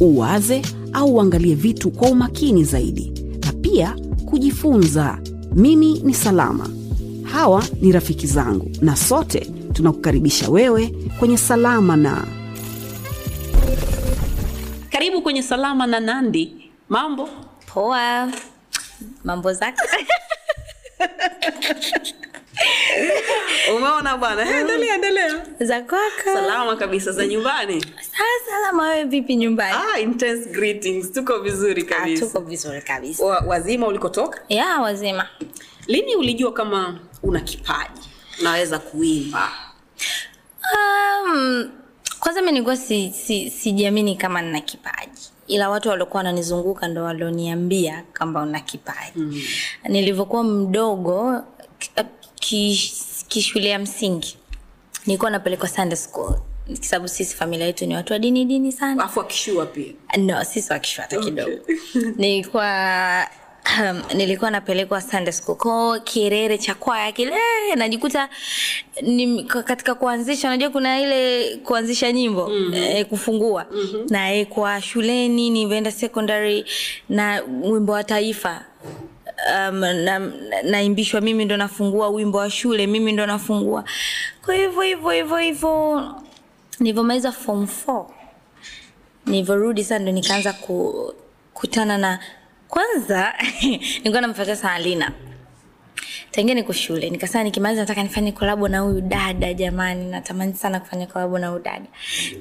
uwaze au uangalie vitu kwa umakini zaidi, na pia kujifunza. Mimi ni Salama, hawa ni rafiki zangu, na sote tunakukaribisha wewe kwenye Salama na karibu kwenye Salama na Nandi. Mambo Poa, mambo zako? umeona bwana? Endelea, endelea. za kwako? Salama kabisa, za nyumbani. Salama, wewe vipi nyumbani? Ah, intense greetings. Tuko vizuri Ah, kabisa. tuko vizuri kabisa. Wa, wazima ulikotoka? Ya wazima. Lini ulijua kama una kipaji unaweza kuimba? Um, kwanza mi nilikuwa si, si, sijiamini kama nina kipaji ila watu waliokuwa wananizunguka ndo walioniambia kwamba una kipaji mm. nilivyokuwa mdogo ki- kishule ya msingi. Nilikuwa napelekwa Sunday school. Sababu sisi familia yetu ni watu wa dini dini sana. Afu pia. no sisi wakishua hata kidogo. Nilikuwa um, nilikuwa napelekwa Sunday school. Ko kirere cha kwaya kile najikuta ni, katika kuanzisha unajua kuna ile kuanzisha nyimbo mm-hmm. eh, kufungua. Mm-hmm. naekwa shuleni nivenda secondary na wimbo wa taifa um, na, naimbishwa mimi ndo nafungua wimbo wa shule mimi ndo nafungua. Kwa hivyo hivyo hivyo hivyo nilivyomaliza form 4 nilivyorudi sasa ndo nikaanza kukutana na kwanza nilikuwa namfuatia sana lina tangia niko shule nikasema nikimaliza nataka nifanye kolabo na huyu dada jamani natamani sana kufanya kolabo na huyu dada.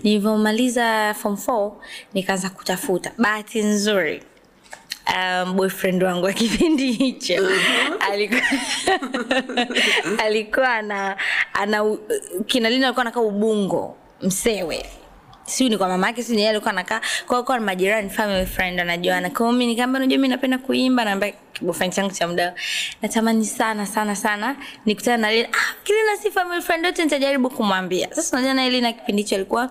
Nilivyomaliza form 4 nikaanza kutafuta. Bahati nzuri um, boyfriend wangu wa kipindi hicho. Alikuwa alikuwa ana, ana kinalina alikuwa anakaa ubungo msewe. Siu ni kwa mama yake siu alikuwa anakaa kwa kwa majirani family friend anajuana. Kwa mimi nikamwambia unajua mimi napenda kuimba naambia boyfriend changu cha muda. Natamani sana sana sana nikutana na Lina. Ah kile si family friend yote nitajaribu kumwambia. Sasa unajua na Lina kipindi hicho alikuwa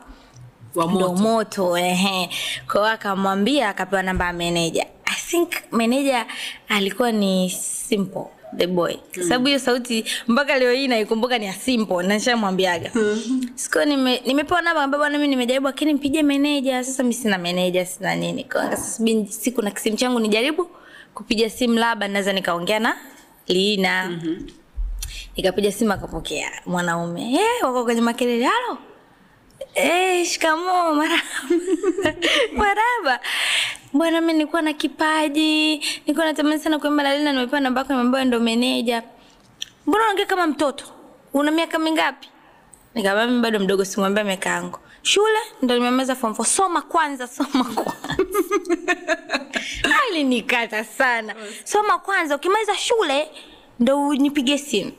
Wa ndo moto. moto ehe. Kwa hiyo akamwambia akapewa namba ya meneja. I think meneja alikuwa ni simple the boy. Kwa sababu hiyo sauti mpaka leo hii naikumbuka ni ya simple na nishamwambiaga siku nime, nimepewa namba ambayo bwana mimi nimejaribu lakini mpige meneja. Sasa mimi sina meneja sina nini. Kwa sasa siku na kisimu changu nijaribu kupiga simu labda naweza nikaongea na Lina. Mm-hmm. nikapiga simu akapokea. Mwanaume hey, wako kwenye makelele halo Eh, shikamoo maraba. Bwana mimi nilikuwa na kipaji, nilikuwa natamani sana kuimba na Lina, nimepewa namba yako, nimeambiwa ndo meneja. Mbona unaongea kama mtoto? Una miaka mingapi? Nikamwambia mimi bado mdogo, simwambia miaka yangu. Shule ndo nimemaliza form 4. Soma kwanza, soma kwanza. Alinikata sana. Soma kwanza, ukimaliza shule ndo nipige simu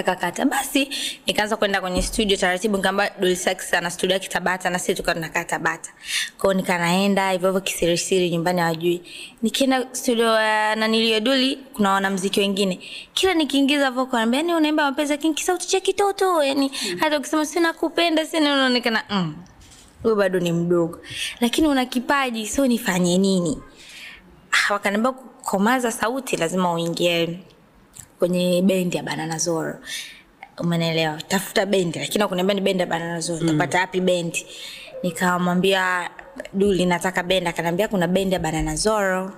akakata basi nikaanza kwenda kwenye studio taratibu nikaamba Dulsax ana studio yake Tabata na sisi tukawa tunakaa Tabata. Kwao nikanaenda hivyo hivyo kisirisiri nyumbani hawajui. Nikienda studio ya nanilio Duli kuna wanamziki wengine. Kila nikiingiza vocal anambia yani unaimba mapenzi lakini kisauti cha kitoto yani hata ukisema sina kupenda sina unaonekana mm. Wewe bado ni mdogo. Lakini una kipaji so nifanye nini? Ah, wakaniambia kukomaza sauti lazima uingie kwenye bendi ya Banana Zoro. Umenelewa? Tafuta bendi lakini akuniambia ni bendi ya Banana Zoro. Mm. Tapata bendi? Nikamwambia Duli nataka bendi, akaniambia kuna bendi ya Banana Zoro.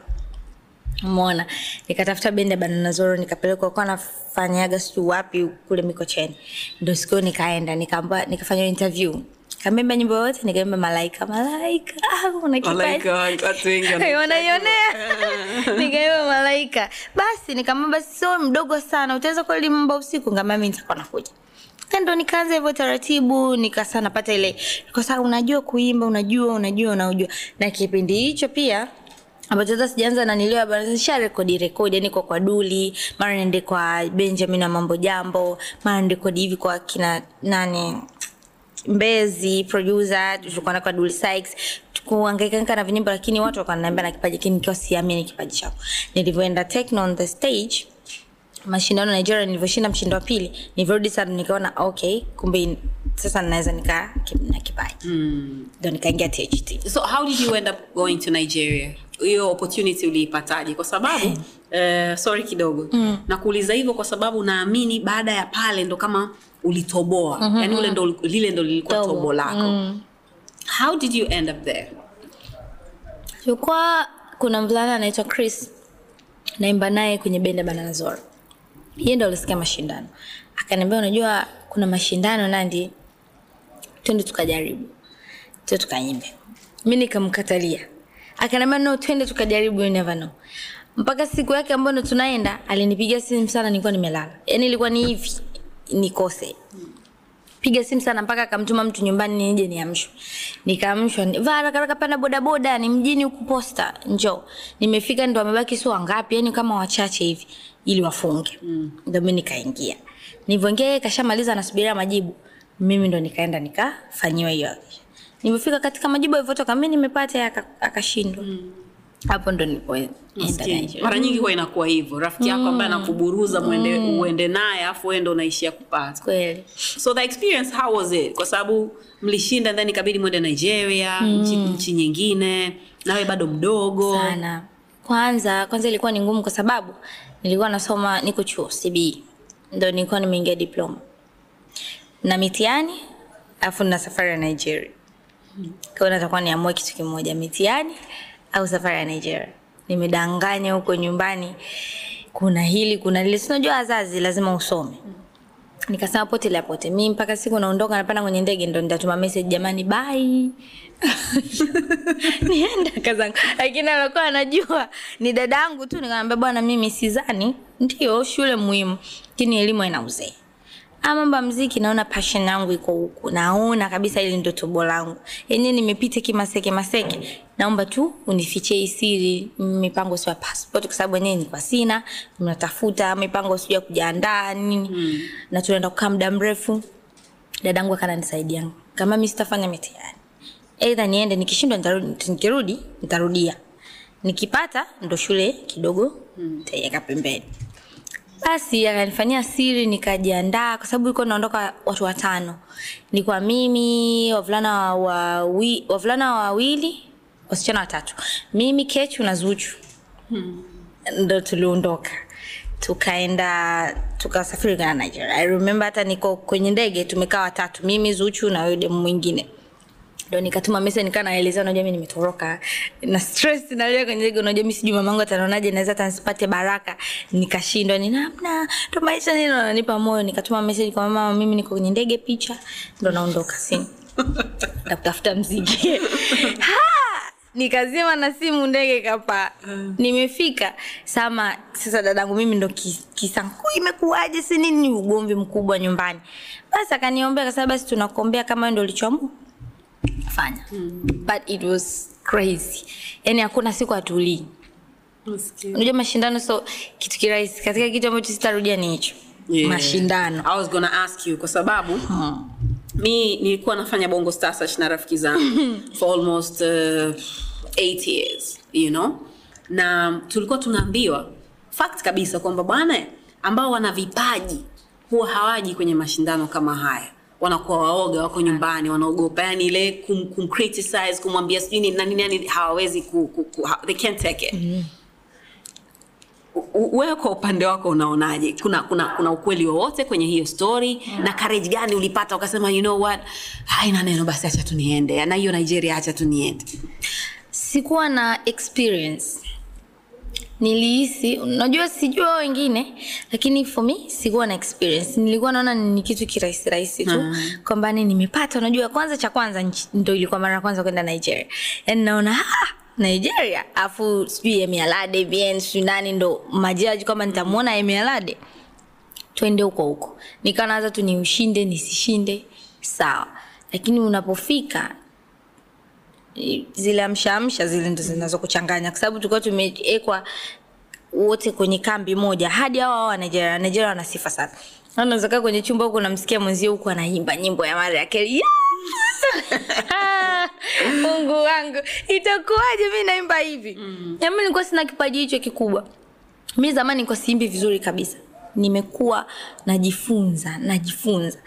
Umeona? Nikatafuta bendi ya Banana Zoro nikapelekwa kwa nafanyaga situ wapi kule Mikocheni. Ndio siku nikaenda nikaamba nikafanya interview. Kaambia nyimbo yote nikaimba malaika. Malaika. Una kipaji. Watu wengi wana- nikaimba malaika. Basi nikamwambia basi sio mdogo sana utaweza kweli mba usiku ngama mimi nitakuwa nakuja ndo nikaanza hivyo taratibu nikasa napata ile kwa sababu unajua kuimba unajua unajua unajua na kipindi hicho pia ambacho sasa sijaanza na nilio bana sha rekodi rekodi yani kwa kwa Duli. Mara niende kwa Benjamin na mambo jambo mara niende rekodi hivi kwa kina nani Mbezi producer tulikuwa na kwa Dully Sykes. Kuhangaika na vinyimbo lakini watu wakaniambia na kipaji lakini nikiwa siamini kipaji chako. nilivyoenda techno on the stage mashindano Nigeria nilivyoshinda mshindo wa pili nilivyorudi sana nikaona okay kumbe sasa naweza nika na kipaji. Ndo nikaingia THT so how did you end up going to nigeria? Hiyo opportunity uliipataje? Kwa sababu uh, sorry kidogo. Mm. nakuuliza hivyo kwa sababu naamini baada ya pale ndo kama ulitoboa mm-hmm. yani ule ndo, lile ndo lilikuwa Tobo. tobo lako mm. how did you end up there ilikuwa kuna mvulana anaitwa Chris naimba naye kwenye bendi ya bananazor Yeye ndo alisikia mashindano. Akaniambia unajua kuna mashindano Nandi, twende tukajaribu. Twende tukaimbe. mi nikamkatalia. Akaniambia no, twende tukajaribu, you never know. Mpaka siku yake ambayo ndo tunaenda alinipigia simu sana, nilikuwa nimelala. Yaani ilikuwa ni hivi nikose piga simu sana mpaka akamtuma mtu nyumbani nije niamshwe. Nikaamshwa, ni- vaa haraka haraka, panda bodaboda, ni mjini huku posta, njoo. Nimefika ndo wamebaki sio wangapi, yani kama wachache hivi ili wafunge. Ndio mimi nikaingia. Nilivyoingia yeye kashamaliza anasubiria majibu. Mimi ndo nikaenda nikafanyiwa hiyo. Nilipofika katika majibu yalivyotoka mimi nimepata akashindwa. Mm. akashindwa. Hapo ndo nilipoenda mara nyingi huwa inakuwa hivyo. Rafiki yako ambaye anakuburuza mwende, uende naye afu wewe ndo unaishia kupata. Kweli. so the experience how was it? Kwa sababu mlishinda then ikabidi mwende nigeria nchi, nchi nyingine nawe bado mdogo. Sana. Kwanza kwanza ilikuwa ni ngumu kwa sababu nilikuwa nasoma niko chuo CBE ndo nilikuwa nimeingia diploma. Na mitihani afu na safari ya Nigeria. Kwa hiyo natakuwa niamue kitu kimoja mitihani au safari ya Nigeria. Nimedanganya huko nyumbani. Kuna hili kuna lile. Sinajua wazazi lazima usome. Nikasema pote la pote. Mi mpaka siku naondoka napanda kwenye ndege ndo nitatuma message jamani bye. Nienda kazangu lakini alikuwa anajua ni dadangu tu. Nikamwambia bwana mimi sizani. Ndio shule muhimu. Lakini elimu ina uzee Ah, mambo ya mziki naona passion yangu iko huku. Naona kabisa ili ndio tobo langu. Yenyewe nimepita kimaseke maseke naomba tu unifichie hii siri mipango sio passport kwa sababu yenyewe nilikuwa sina Mnatafuta mipango sio ya kujiandaa nini. Mm. na tunaenda kukaa muda mrefu dadangu akananisaidia kama mimi sitafanya mitihani aidha niende nikishindwa nitarudi nitarudia. Nikipata ndo shule kidogo nitaiweka pembeni basi akanifanyia siri nikajiandaa kwa sababu ilikuwa naondoka watu watano. Nilikuwa mimi wavulana wawi, wavulana wawili wasichana watatu. Mimi kechu na zuchu. Ndo tuliondoka. Tukaenda tukasafiri kana nigeria. I remember hata niko kwenye ndege tumekaa watatu. Mimi zuchu na yudemu mwingine ndo nikatuma message nikaa naelezea unajua mimi nimetoroka. Na stress nalia kwenye ndege unajua mimi sijui mamangu atanionaje, naweza hata nisipate baraka. Nikashindwa ni namna ndo maisha nini ananipa moyo? Nikatuma message kwa mama mimi niko kwenye ndege picha. Ndo naondoka sini na kutafuta mziki nikazima na simu ndege kapa nimefika. Sama sasa dadangu mimi ndo ki- kisanku imekuwaje? Si nini? Ugomvi mkubwa nyumbani. Basi akaniombea kasema basi tunakuombea kama ndo ulichoamua fanya. But it was crazy. Yani hakuna siku atulii unajua mashindano so kitu kirahisi. Katika kitu ambacho sitarudia ni hicho. Yeah. mashindano. I was gonna ask you kwa sababu mi nilikuwa nafanya bongo star search na rafiki zangu for almost uh, eight years you know? Na tulikuwa tunaambiwa fact kabisa kwamba bwana ambao wana vipaji huwa hawaji kwenye mashindano kama haya wanakuwa waoga wako nyumbani wanaogopa. Yani ile kum, kum criticize kumwambia sijui nini na nini yani hawawezi ku, ku, ku, ha- they can't take it. U- wewe kwa upande wako unaonaje? Kuna, kuna, kuna ukweli wowote kwenye hiyo story? Mm. na courage gani ulipata ukasema you know what? Haina neno basi acha tu niende na hiyo nigeria acha tu niende sikuwa na experience nilihisi unajua sijua wengine lakini for me sikuwa na experience. Nilikuwa naona ni kitu kirahisi rahisi tu Mhm. kwamba ni nimepata. Unajua kwanza cha kwanza ndio ilikuwa mara ya kwanza kwenda nigeria. Yani naona ah, nigeria. Afu sijui emialade bien sijui nani ndo majaji kwamba nitamwona emialade twende huko huko. Nikanaanza tu ni ushinde nisishinde. Sawa. Lakini unapofika zile amshaamsha zile ndo zinazokuchanganya kwa sababu tulikuwa tumewekwa wote kwenye kambi moja hadi hawa wa Nigeria. Nigeria wana sifa sana. anaweza kaa kwenye chumba huku namsikia mwenzio huku anaimba nyimbo ya Mariah Carey. Mungu wangu itakuwaje mi naimba hivi mm. mi nilikuwa sina kipaji hicho kikubwa mi zamani nilikuwa siimbi vizuri kabisa nimekuwa najifunza najifunza.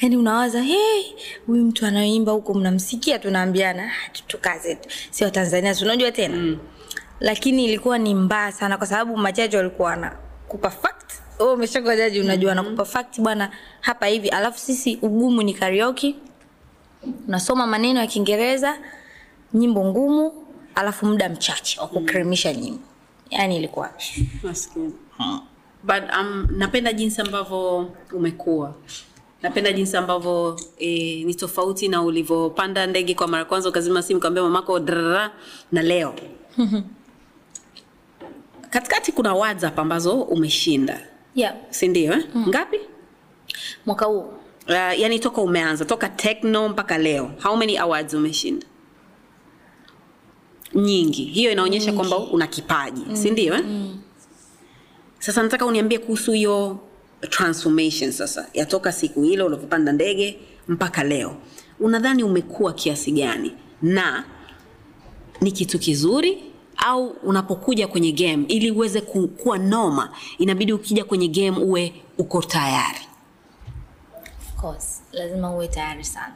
Yaani unawaza hey, huyu mtu anaimba huko mnamsikia? Tunaambiana "Ah, tu- tukaze tu. Sio tanzania si unajua tena? Mm. lakini ilikuwa ni mbaya sana kwa sababu machache walikuwa wanakupa fact. Wewe jaji unajua mm-hmm. nakupa fact bwana hapa hivi. Alafu sisi ugumu ni karaoke. Unasoma maneno ya kiingereza nyimbo ngumu alafu muda mchache wa kukremisha nyimbo. Yaani ilikuwa Maskini. But um, napenda jinsi ambavyo umekuwa napenda jinsi ambavyo e, ni tofauti na ulivyopanda ndege kwa mara kwanza ukazima simu kaambia mamako drrrra, na leo katikati kuna whatsapp ambazo umeshinda yeah. sindio eh? mm. ngapi mwaka huu uh, yani toka umeanza toka techno mpaka leo how many awards umeshinda nyingi hiyo inaonyesha kwamba una kipaji mm. sindio eh? mm. Sasa nataka uniambie kuhusu hiyo transformation sasa. Yatoka siku hilo ulivyopanda ndege mpaka leo. Unadhani umekuwa kiasi gani? Na ni kitu kizuri au unapokuja kwenye game ili uweze kuwa noma inabidi ukija kwenye game uwe uko tayari? Lazima uwe tayari sana.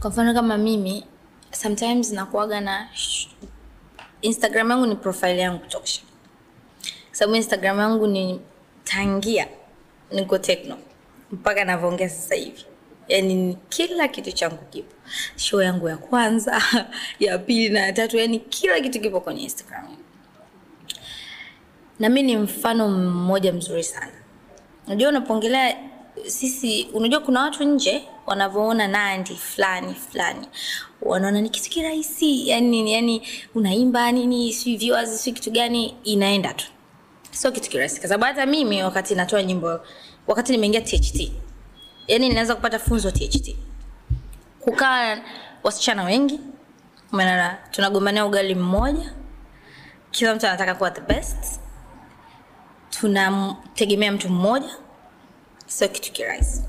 Kwa mfano kama mimi sometimes nakuaga na instagram yangu ni profile yangu tosha sababu instagram yangu ni tangia niko tekno mpaka navyoongea sasa hivi. Yani kila kitu changu kipo. Show yangu ya kwanza ya pili na ya tatu yani kila kitu kipo kwenye instagram. Na mi ni mfano mmoja mzuri sana. Unajua unapoongelea sisi unajua kuna watu nje wanavyoona nandi fulani fulani. Wanaona ni kitu kirahisi yani, yani unaimba nini si viewers si kitu gani inaenda tu sio kitu kirahisi kwa sababu hata mimi wakati natoa nyimbo wakati nimeingia tht yani ninaanza kupata funzo tht kukaa wasichana wengi umeona tunagombania ugali mmoja kila mtu anataka kuwa the best tunamtegemea mtu mmoja sio kitu kirahisi.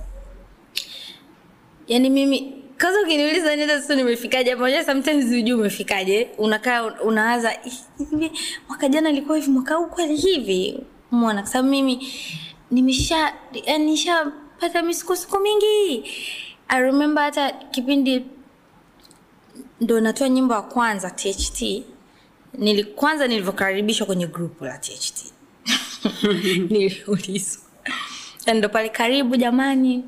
Yani mimi kwanza ukiniuliza nenda sasa nimefikaje? Pamoja sometimes hujui umefikaje. Unakaa unawaza mwaka jana ilikuwa hivi mwaka huu kweli hivi? Mwana kwa sababu mimi nimesha nishapata misukosuko mingi. I remember hata kipindi ndo natoa nyimbo ya kwanza tht nili, kwanza nilivyokaribishwa kwenye grupu la tht niliulizwa. Ndo pale karibu jamani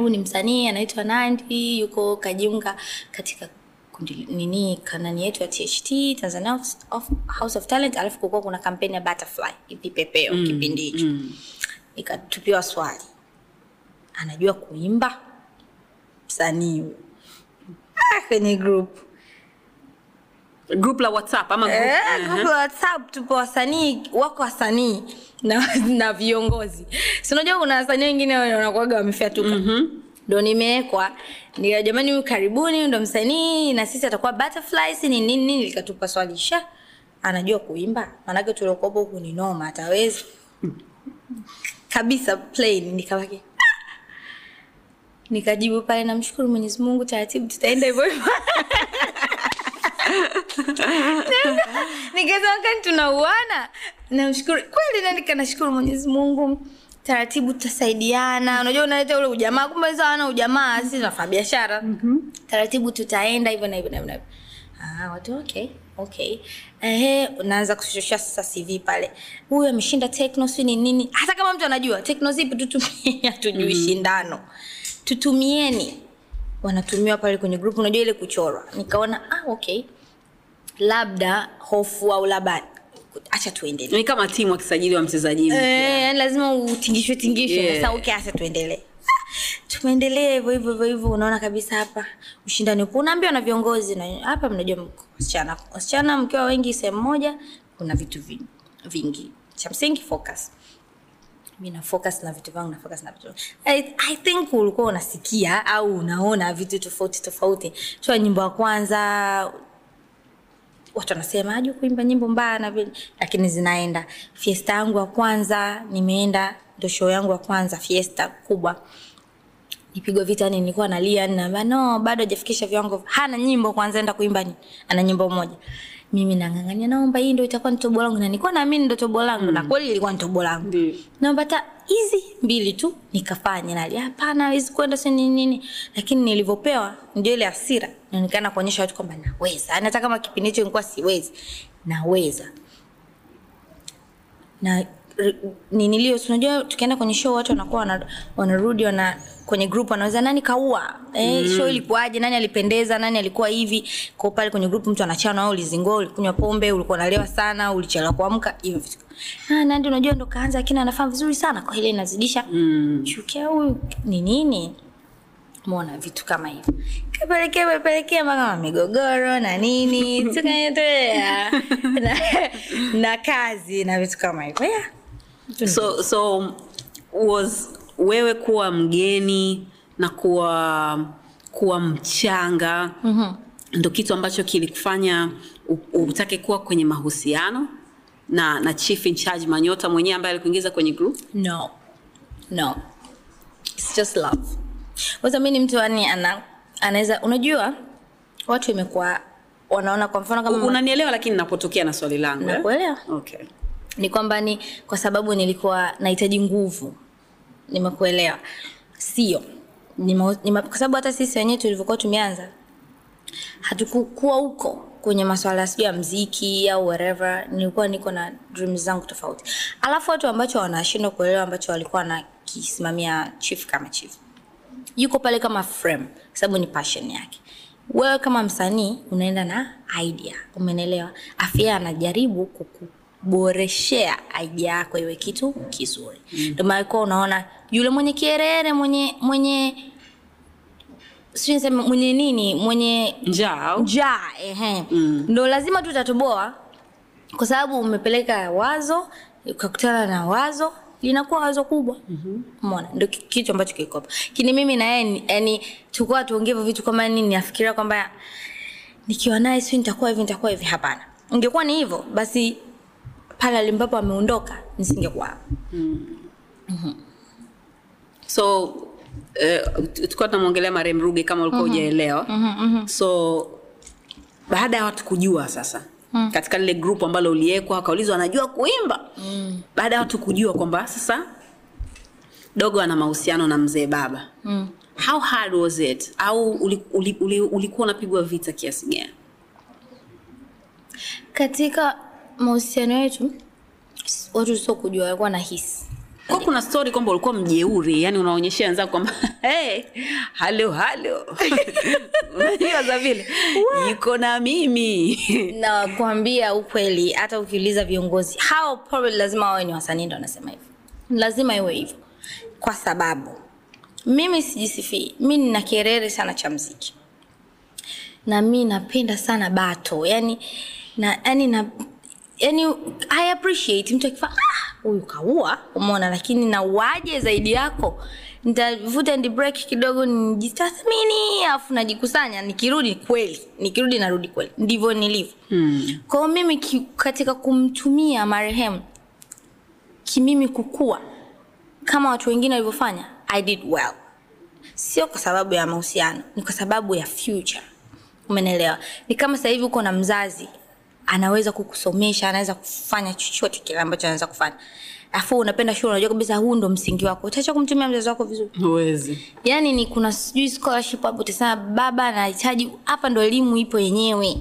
huyu ni msanii anaitwa nandi yuko kajiunga katika kundi nini kanani yetu ya tht tanzania of, of, house of talent alafu kulikuwa kuna kampeni ya butterfly ipipepeo mm, kipindi hicho. mm. ikatupiwa swali anajua kuimba? Msanii ah, kwenye group group la whatsapp ama group, Eh, group la whatsapp tupo wasanii wako wasanii na, na viongozi. Si unajua kuna wasanii wengine wanakuaga wamefyatuka. Mm-hmm ndo nimewekwa. Nika jamani huyu karibuni ndo msanii na sisi atakuwa butterflies ni nini nini? Likatupa swali sha anajua kuimba? Maanake tuliokopo huku ni noma ataweza kabisa plain nikabaki "Ah!" nikajibu pale namshukuru mwenyezi mungu taratibu tutaenda hivyo hivyo nikasema kani tunauana. Namshukuru. Kweli nanika nashukuru mwenyezi mungu? Taratibu tutasaidiana. Unajua unaleta ule ujamaa. Kumbe hizo hawana ujamaa sisi tunafanya biashara. Mm-hmm. taratibu tutaenda hivyo na hivyo na hivyo ah, watu okay okay. Ehe unaanza kushoshia sasa cv pale. Huyu ameshinda tekno si ni nini? Hata kama mtu anajua tekno zipi tutumie. Hatujui mm-hmm. shindano. Tutumieni. Wanatumiwa pale kwenye group. Unajua ile kuchorwa. Nikaona ah, okay labda hofu au labda acha tuendelee. Ni kama timu akisajiliwa mchezaji mpya. Eh, yani lazima utingishwe tingishwe. Yeah. sasa okay acha tuendelee. Tumeendelea hivyo hivyo hivyo hivyo unaona kabisa hapa ushindani upo. Unaambiwa na viongozi na hapa mnajua wasichana wasichana mkiwa wengi sehemu moja kuna vitu vi- vingi. Cha msingi focus. Mi na focus na vitu vangu na focus na vitu. I, I think ulikuwa unasikia au unaona vitu tofauti tofauti. Toa nyimbo ya kwanza watu wanasema aju kuimba nyimbo mbaya na vile. Lakini zinaenda. Fiesta yangu ya kwanza nimeenda ndo show yangu ya kwanza fiesta kubwa. Nipigwa vita ni nilikuwa nalia naambia no bado hajafikisha viwango. Hana nyimbo kwanza enda kuimba ni ana nyimbo moja. Mimi nang'ang'ania naomba hii ndio itakuwa ni tobo langu. Na nilikuwa naamini ndio tobo langu na kweli ilikuwa ni tobo langu. Ndio. naomba hata hizi mbili tu nikafanya nali hapana hawezi kwenda si nini nini? Lakini nilivyopewa ndio ile hasira naonekana kuonyesha watu kwamba naweza. Yaani hata kama kipindi hicho nilikuwa siwezi naweza. Na r- ninilio unajua tukienda kwenye show watu wanakuwa wana- wanarudi wana kwenye group wanaweza nani kaua? Eh, mm. show ilikuwaje? Nani alipendeza? Nani alikuwa hivi? Kwa pale kwenye group mtu anachana au ulizingua ulikunywa pombe ulikuwa unalewa sana ulichelewa kuamka hivyo vitu. Ah nandi unajua ndo kaanza lakini anafanya vizuri sana. Kwa ile inazidisha. Mm. chukia huyu ni nini mona vitu kama hivyo. Kapelekea pepelekea mpaka migogoro na nini. Tukaendelea. Na, na kazi na vitu kama hivyo. Yeah. so so was wewe kuwa mgeni na kuwa kuwa mchanga mm-hmm. ndo kitu ambacho kilikufanya utake kuwa kwenye mahusiano na na chief in charge manyota mwenyewe ambaye alikuingiza kwenye group? No. No. It's just love kwanza mi ni mtu yani ana anaweza unajua watu imekuwa wanaona kwa mfano kama unanielewa lakini napotokea na swali langu eh? Nakuelewa. okay. ni kwamba ni kwa sababu nilikuwa nahitaji nguvu nimekuelewa sio kwa sababu hata sisi wenyewe tulivyokuwa tumeanza hatukukuwa huko kwenye masuala sijui ya mziki au whatever nilikuwa niko na dreams zangu tofauti alafu watu ambacho wanashindwa kuelewa ambacho walikuwa wanakisimamia chief kama chief yuko pale kama frame kwa sababu ni passion yake. Wewe kama msanii unaenda na idea. Umenelewa afya anajaribu kukuboreshea idea yako iwe kitu kizuri. Ndio maana mm. unaona yule mwenye kierere mwenye mwenye niseme mwenye nini mwenye njaa. njaa ehe. Mm. ndo lazima tutatoboa kwa sababu umepeleka wazo ukakutana na wazo linakuwa wazo kubwa. Mona ndo ki- kitu ambacho kikopa kini mimi na yeye ni- yani tulikuwa tuongee hivyo vitu kama nini nafikiria kwamba nikiwa naye si nitakuwa hivi nitakuwa hivi. Hapana. Ingekuwa ni hivyo basi pale alimbapo ameondoka nisingekuwa hapa so uh, tulikuwa tunamwongelea marem ruge kama ulikuwa hujaelewa. So baada ya watu kujua sasa mm. katika lile group ambalo uliekwa wakaulizwa anajua kuimba mm. baada ya watu kujua kwamba sasa dogo ana mahusiano na mzee baba mm. how hard was it au ulikuwa uli, uli, ulikuwa unapigwa vita kiasi gani katika mahusiano yetu watu sio kujua walikuwa na hisi kwa kuna story kwamba ulikuwa mjeuri yani unaonyeshia wenzako kwamba hey, halo halo unajua za vile? Yuko na mimi. Nakwambia ukweli hata ukiuliza viongozi hao probably lazima wawe ni wasanii ndo wanasema hivyo. Lazima iwe hivyo. Kwa sababu mimi sijisifii mi nina kerere sana cha mziki na mi napenda sana bato yani na yani na yani i appreciate mtu akifaa "Ah, huyu kaua. Umeona lakini nauaje zaidi yako? Nitavuta and break kidogo nijitathmini afu najikusanya nikirudi kweli nikirudi narudi kweli. Ndivyo nilivyo. Hmm. Kwa mimi ki, katika kumtumia marehemu kimimi kukua kama watu wengine walivyofanya i did well. Sio kwa sababu ya mahusiano ni kwa sababu ya future. Umenelewa ni kama sasa hivi uko na mzazi anaweza kukusomesha anaweza kufanya chochote kile ambacho anaweza kufanya. Afu unapenda shule unajua kabisa huu ndo msingi wako. Utaacha kumtumia mzazi wako vizuri. Huwezi. Yani ni kuna sijui scholarship hapo utasema baba anahitaji hapa ndo elimu ipo yenyewe.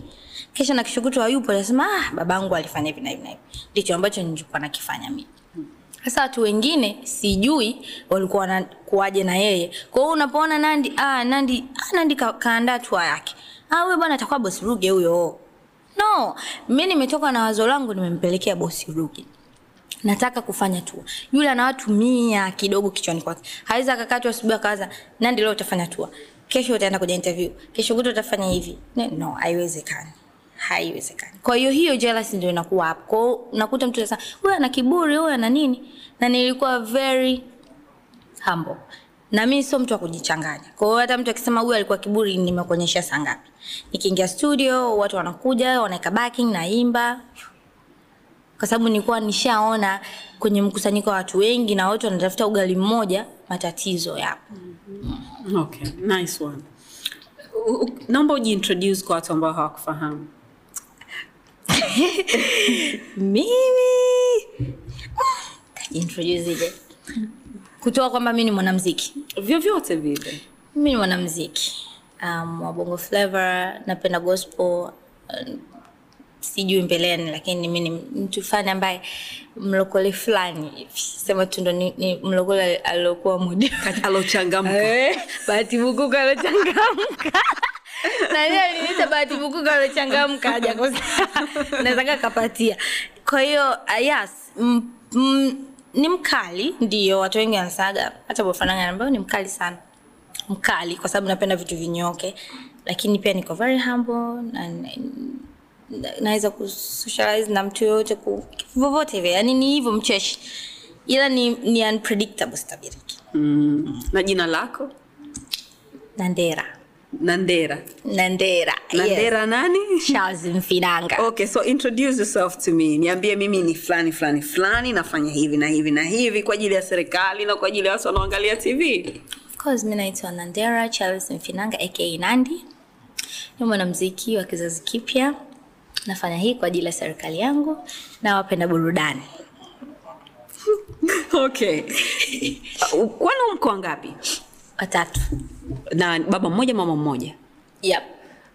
Kesha na kesho hayupo utasema ah babangu alifanya hivi na hivi na hivi. Ndicho ambacho nilikuwa nakifanya mimi. Sasa watu wengine sijui walikuwa wanakuaje na yeye. Kwa hiyo unapoona nandi ah, nandi ah, nandi ka, kaandaa tua yake. Ah, huyo bwana atakuwa bosi ruge huyo no mi nimetoka na wazo langu nimempelekea bosi Ruki. nataka kufanya tu yule ana watu mia kidogo kichwani kwake. Hawezi akakaa asubuhi akaanza, Nandy leo utafanya tua kesho utaenda kuja interview. Kesho kutwa utafanya hivi. No haiwezekani. Haiwezekani. Kwa hiyo hiyo jealousy ndio inakuwa hapo. Kwa unakuta mtu anasema huyu ana kiburi huyu ana nini? Na nilikuwa very humble na mimi sio mtu wa kujichanganya. Kwa hiyo hata mtu akisema huyu alikuwa kiburi nimekuonyesha saa ngapi. Nikiingia studio watu wanakuja wanaweka backing naimba. Kwa sababu nilikuwa nishaona kwenye mkusanyiko wa watu wengi na watu wanatafuta ugali mmoja matatizo yapo. Okay, nice one. Naomba ujiintroduce kwa watu ambao hawakufahamu. mimi? Kajiintroduceje kutoa kwamba mi ni mwanamziki Vyovyote vile. mi ni mwanamziki um, wa bongo flavor napenda gospel uh, sijui mbeleni lakini mi ni mtu fulani ambaye mlokole fulani sema tu ndo ni, ni mlokole aliokuwa mudi Alochangamka. Eh, bahati bukuku alochangamka. Nani aliniita bahati bukuku alochangamka hajakosea naweza kapatia kwa hiyo uh, yes m, m, ni mkali ndio watu wengi wanasaga hata bofananga ambayo ni mkali sana. Mkali kwa sababu napenda vitu vinyoke. Lakini pia niko very humble na na- naweza kusocialize na mtu yoyote vovote vile. Yani ni hivyo mcheshi. Ila ni, ni unpredictable sitabiriki. Mm. Na jina lako? nandera Nandera. nandera Nandera nani? charles mfinanga Okay, so introduce yourself to me. Niambie mimi ni fulani fulani fulani nafanya hivi na hivi na hivi kwa ajili ya serikali na kwa ajili ya watu wanaoangalia TV. of course mimi naitwa nandera charles mfinanga aka nandi ni mwanamziki wa kizazi kipya nafanya hii kwa ajili ya serikali yangu na wapenda burudani Okay. Kwani mko wangapi? watatu Na baba mmoja mama mmoja. yep.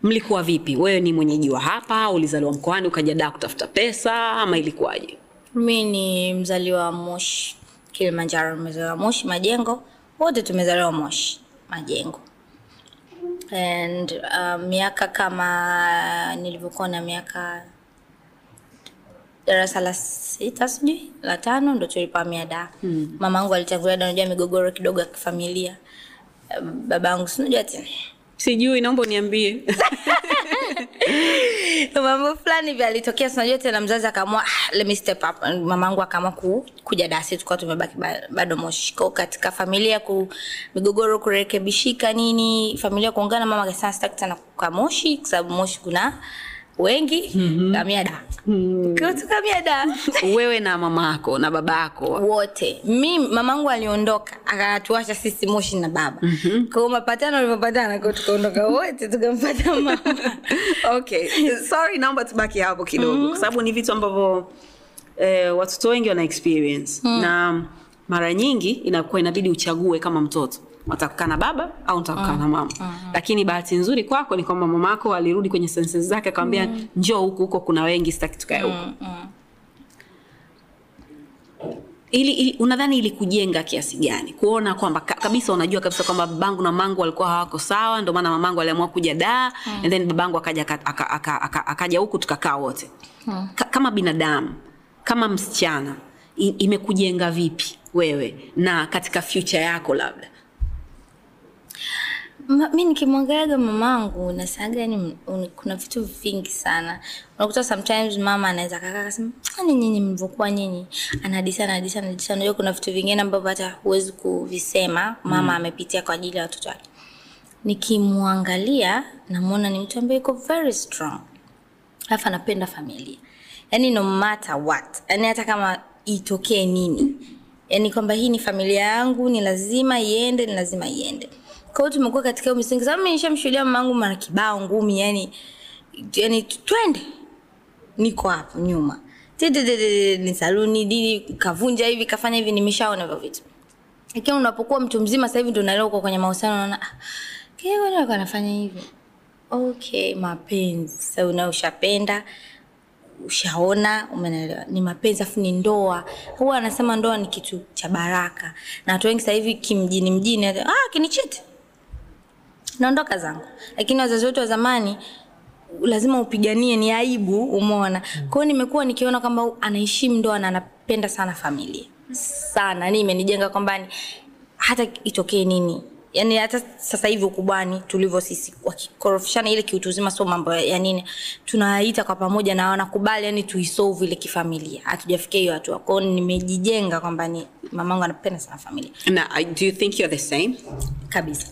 Mlikuwa vipi? Wewe ni mwenyeji wa hapa, ulizaliwa mkoani ukaja Dar kutafuta pesa ama ilikuwaje? mi ni mzaliwa wa moshi kilimanjaro nimezaliwa moshi majengo wote tumezaliwa moshi majengo and uh, miaka kama nilivyokuwa na miaka darasa la sita sijui la tano ndo tulipahamia da mm. mama angu alitangulia da unajua migogoro kidogo ya kifamilia Baba yangu sinajua tena Sijui, naomba uniambie. mambo fulani vya alitokea sinajua tena mzazi akaamua ah, let me step up. Mamangu akaamua ku, kuja dasi tukawa tumebaki bado moshi ko katika familia ku migogoro kurekebishika nini familia kuungana mama akasema sitaki tena kukaa moshi kwa sababu moshi kuna wengi mm-hmm. kamia da. Mm-hmm. da. Wewe na mama yako na baba yako. wote. Mi mamangu aliondoka akatuacha sisi moshi na baba. Mm-hmm. kwao mapatano alivyopatana kwao tukaondoka wote tukampata mama. Okay. Sorry naomba tubaki hapo kidogo. Kwa sababu ni vitu ambavyo eh, watoto wengi wana experience. Na mara nyingi inakuwa inabidi uchague kama mtoto watakukaa na baba au utakukaa na mama. lakini bahati nzuri kwako ni kwamba mamako alirudi kwenye senses zake akamwambia njoo huku huko kuna wengi sitaki tukae huko ili, ili unadhani ili kujenga kiasi gani? Kuona kwamba kabisa unajua kabisa kwamba babangu na mangu walikuwa hawako sawa ndio maana mamangu aliamua kuja daa mm. and then babangu akaja aka- aka- aka- aka- akaja huku tukakaa wote. Mm. Ka, kama binadamu kama msichana imekujenga vipi wewe na katika future yako labda mi nikimwangaliaga mamangu nasaga yani kuna vitu vingi sana. Unakuta sometimes mama anaweza kakaa kasema ani nyinyi mlivyokuwa nyinyi. Anadisa anadisa anadisa unajua kuna vitu vingine ambavyo hata huwezi kuvisema mama amepitia kwa ajili ya watoto wake. Nikimwangalia namwona ni mtu ambaye iko very strong. Alafu anapenda familia. Yani no matter what. Yani hata kama itokee nini. Yani kwamba hii ni familia yangu ni lazima iende ni lazima iende kwa hiyo tumekuwa katika hiyo misingi. Sababu mimi nishamshuhudia mamangu mara kibao ngumi yani yani twende. Niko hapo nyuma. Ni saluni dili kavunja hivi kafanya hivi nimeshaona hivyo vitu. Lakini unapokuwa mtu mzima sasa hivi ndo unaelewa uko kwenye mahusiano unaona kile kwani alikuwa anafanya hivi. Okay mapenzi. Sasa una ushapenda ushaona umeelewa? Ni mapenzi afu ni ndoa. Huwa anasema ndoa ni kitu cha baraka. Na watu wengi sasa hivi kimjini mjini ah kinichiti naondoka zangu. Lakini wazazi wetu wa zamani lazima upiganie ni aibu umeona. Kwa hiyo nimekuwa nikiona kwamba anaheshimu ndoa na anapenda sana familia. Sana. Yani imenijenga kwamba hata itokee nini. Yani hata sasa hivi ukubwani tulivyo sisi wakikorofishana ile kiutu uzima sio mambo ya nini. Tunaita kwa pamoja na wanakubali yani tuisolve ile kifamilia. Hatujafikia hiyo hatua. Kwao nimejijenga kwamba ni mamangu anapenda sana familia. Na uh, do you think you're the same? Kabisa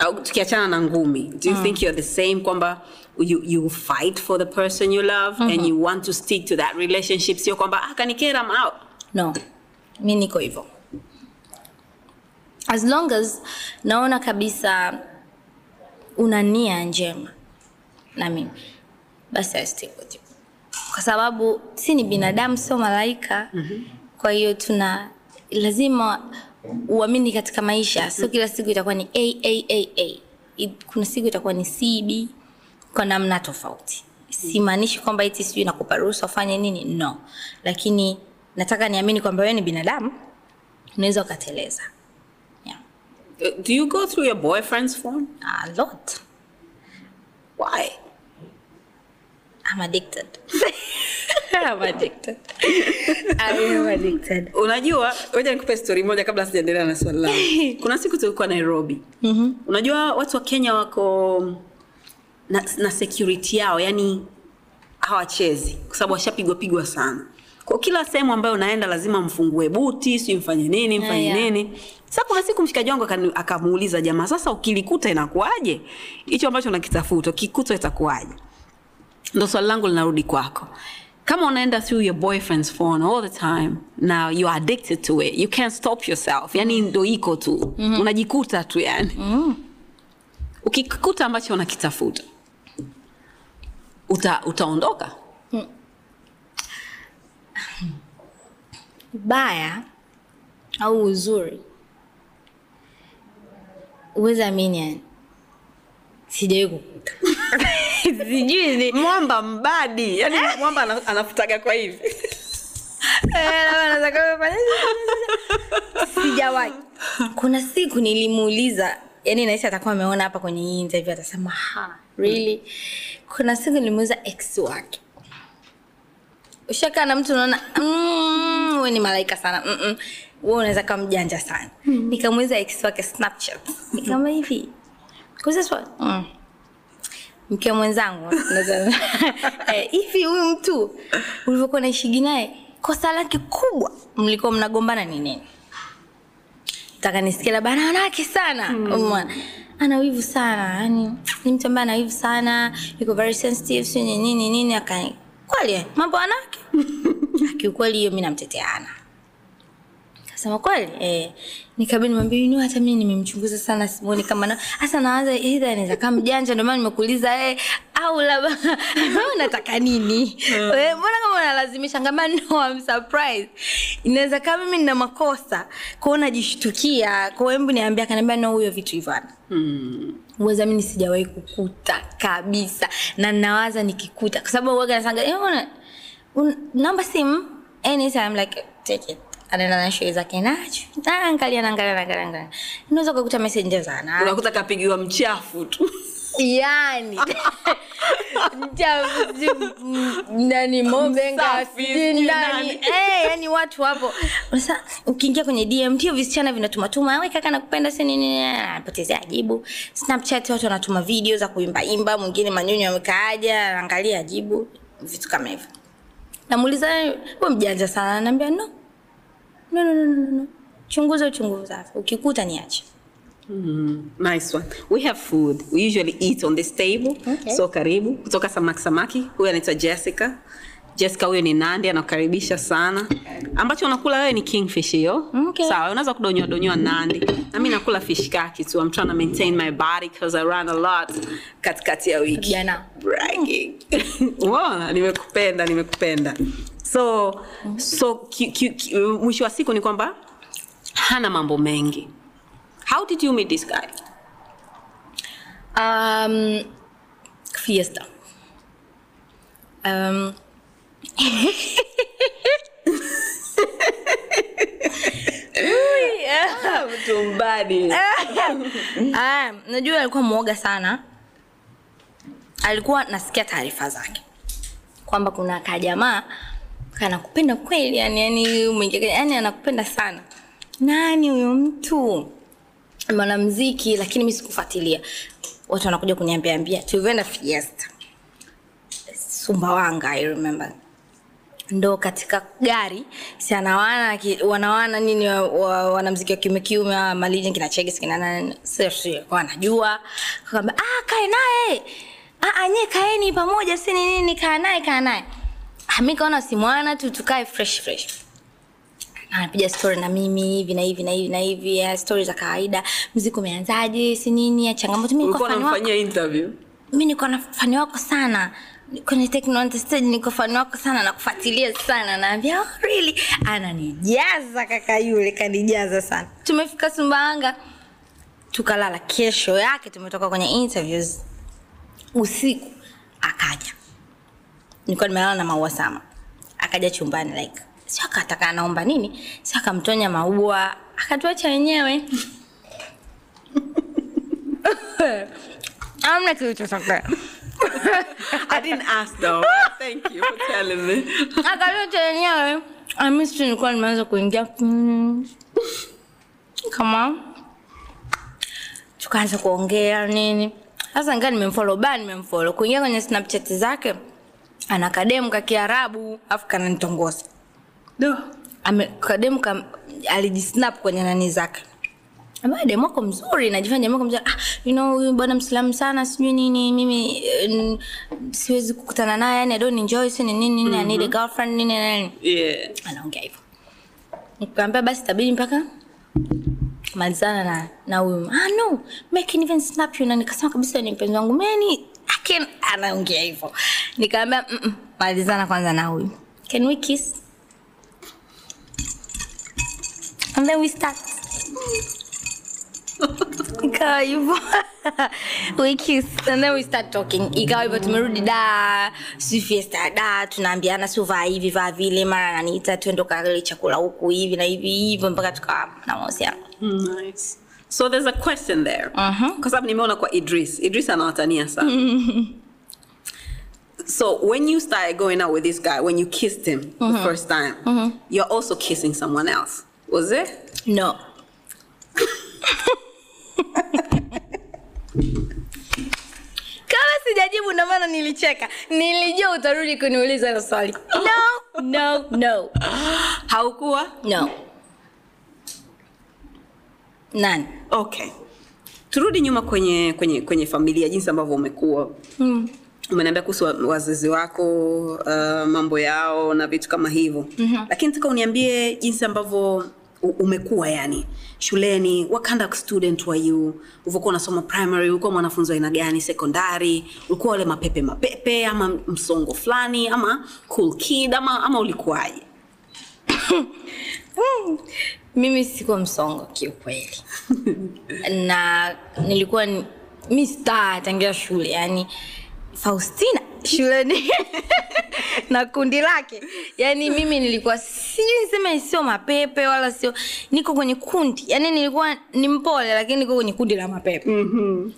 au tukiachana na ngumi do you think you're the same kwamba you, you fight for the person you love and you want to stick to that relationship? Sio kwamba ah, kanikera I'm out. No. Mi niko hivyo. As long as naona kabisa una nia njema na mimi basi I stick with you. Kwa sababu si ni binadamu sio malaika. Mm-hmm. kwa hiyo tuna lazima uamini katika maisha sio kila siku itakuwa ni a a a a kuna siku itakuwa ni cb kwa namna tofauti simaanishi kwamba iti sijui nakupa ruhusa ufanye nini no lakini nataka niamini kwamba wewe ni binadamu unaweza ukateleza yeah. Do you go through your boyfriend's phone? a lot Why? I'm addicted I'm addicted I'm addicted Unajua, ngoja nikupe story moja kabla sijaendelea na swali langu. Kuna siku tulikuwa Nairobi. Mm-hmm. Unajua watu wa Kenya wako na, na security yao, yani hawachezi kwa sababu washapigwa pigwa sana. Kwa kila sehemu ambayo unaenda lazima mfungue buti, si mfanye nini, mfanye Ah, yeah. nini. Sasa kuna siku mshikaji wangu akamuuliza jamaa, sasa ukilikuta inakuwaje? Hicho ambacho unakitafuta, ukikuta itakuwaje? Ndo swali langu linarudi kwako. Kama unaenda through your boyfriend's phone all the time now youare addicted to it you can't stop yourself. Yani ndo iko tu. Mm-hmm. unajikuta tu yani. Mm. ukikuta ambacho unakitafuta uta, utaondoka? Baya au uzuri uwezi amini yani. Sijawai kukuta sijui ni mwamba mbadi. Yani mwamba anafutaga kwa hivi. Sijawahi. Kuna siku nilimuuliza yani nahisi atakuwa ameona hapa kwenye hii interview atasema ha really? Kuna siku nilimuuliza ex wake. Ushakaa na mtu unaona mm, we ni malaika sana Mm-mm. we unaweza kama mjanja sana. Nikamuuliza ex wake snapchat. Nikama hivi. Kusaswa mm. Mke mwenzangu Eh, hivi huyu mtu ulivyokuwa naishigi naye kosa lake kubwa mlikuwa mnagombana ni nini? Taka nisikia labda ana wanawake sana. Umeona? ana wivu sana yani ni mtu ambaye ana wivu sana yuko very sensitive si nini nini nini aka kweli mambo anake wanawake? Kiukweli hiyo mi namteteana. Kasema kweli eh, nikabidi nimwambie "You hata mimi nimemchunguza sana simuoni kama na hasa nawaza either anaweza kama mjanja ndio maana nimekuuliza eh, au labda unataka nini? Wewe, mbona kama unalazimisha? Ngama no I'm surprised. Inaweza kama mimi nina makosa kwao najishtukia kwao, hebu niambia akaniambia no huyo vitu hivyo hmm. uweza mimi sijawahi kukuta kabisa na nawaza nikikuta kwa sababu uwaga nasanga "Eh, una- un- namba simu? Anytime like take it anaenda na shughuli zake nacho naangalia naangalia naangalia naangalia unaweza kukuta message sana unakuta kapigiwa mchafu tu. Yaani. Mchafu, nani mobenga nani. Eh, yani watu hapo. Sasa ukiingia kwenye dm tio visichana vinatumatuma wewe kaka nakupenda si nini? Anapotezea ajibu. Snapchat watu wanatuma video za kuimbaimba mwingine manyonyo amekaaja anaangalia ajibu. Vitu kama hivyo. Namuuliza wewe mjanja sana? Anaambia no no no no no no chunguza uchunguza ukikuta niache nice one. We have food. We usually eat on this table. Okay. so karibu. Kutoka samaki samaki. Huyu anaitwa jessica. Jessica huyo ni nandi anakaribisha sana. Ambacho unakula wewe ni kingfish hiyo. Okay. sawa unaweza kudonyoa donyoa nandi. Na mimi nakula fish kaki tu. I'm trying to maintain my body because i run a lot katikati ya wiki. Jana. bragging. Umeona? nimekupenda nimekupenda so so ki, ki, ki, mwisho wa siku ni kwamba hana mambo mengi how did you meet this guy Um, fiesta. Um. Ah, najua alikuwa mwoga sana alikuwa nasikia taarifa zake kwamba kuna kajamaa kanakupenda kweli yani yani yani anakupenda sana. Nani huyo mtu? Mwanamuziki, lakini mimi sikufuatilia. Watu wanakuja kuniambia ambia tulivyoenda fiesta. Sumbawanga i remember. Ndo katika gari si anawana wanawana nini wa, wa, wanamziki wa kiume kiume wa malija kina chege kina nani sisi wanajua kakwambia ah kae naye. Ah anye kaeni pamoja si nini kaa naye kaa naye Ah, mi kaona si mwana tu tukae fresh fresh. Anapiga story na mimi hivi na hivi na hivi na hivi ya story za kawaida. Muziki umeanzaje si nini changamoto. Mimi wako unamfanyia interview? Mimi niko na fani wako sana. Kwenye Techno stage niko fani wako sana na kufuatilia sana. Naambia oh, really? Ananijaza kaka yule kanijaza sana. Tumefika Sumbawanga tukalala. Kesho yake tumetoka kwenye interviews. Usiku akaja nilikuwa nimelala na maua sama akaja chumbani like sio akataka anaomba nini? Sio akamtonya maua. Akatuacha wenyewe. Amna kilichotokea I didn't ask though. Thank you for telling me. akatuacha wenyewe. Tu nilikuwa nimeanza kuingia. Kama tukaanza kuongea nini. Sasa ngaa nimemfollow ba nimemfollow. Kuingia kwenye snapchat zake ana kademu ka kiarabu afu kananitongoza do. Ame- kademu ka, alijisnap kwenye nani zake. Ambaye demu wako mzuri najifanya demu wako mzuri. Ah, you know huyu bwana mslamu sana sijui nini mimi eh, n- siwezi kukutana naye yani i don't enjoy si ni nini nini i need a girlfriend nini nini Yeah. anaongea hivyo. Nikamwambia basi tabidi mpaka malizana na na huyu. Ah no make even snap you. Na nikasema kabisa ni mpenzi wangu meni akin anaongea hivyo. Nikamwambia mm -mm, malizana kwanza na huyu. Can we kiss? And then we start. Ikawa hivyo. We kiss. And then we start talking. Ikawa hivyo tumerudi da si fiesta da tunaambiana si vaa hivi vaa vile mara ananiita twende kale chakula huku hivi na hivi hivyo mpaka tukawa na mahusiano. Nice. So there's a question there. Mhm. Kwa sababu nimeona kwa Idris. Idris anawatania sana. So when you started going out with this guy, when you kissed him the first time, you're also kissing someone else. Was it? no kama sijajibu maana nilicheka nilijua utarudi kuniuliza hilo swali no no no Haukuwa? no nani Okay. Turudi nyuma kwenye kwenye kwenye familia jinsi ambavyo umekuwa. mm. umeniambia kuhusu wazazi wako uh, mambo yao na vitu kama hivyo mm-hmm. lakini nataka uniambie jinsi ambavyo umekuwa yani shuleni what kind of student were you ulivyokuwa unasoma primary ulikuwa mwanafunzi wa aina gani sekondari ulikuwa wale mapepe mapepe ama msongo fulani ama cool kid ama ama ulikuwaje mimi siko msongo kiukweli. Na nilikuwa ni- mi star tangia shule yani faustina shuleni. Na kundi lake. Yani mimi nilikuwa sijui niseme sio mapepe wala sio niko kwenye kundi. Yani nilikuwa ni mpole lakini niko kwenye kundi la mapepe. Mm-hmm.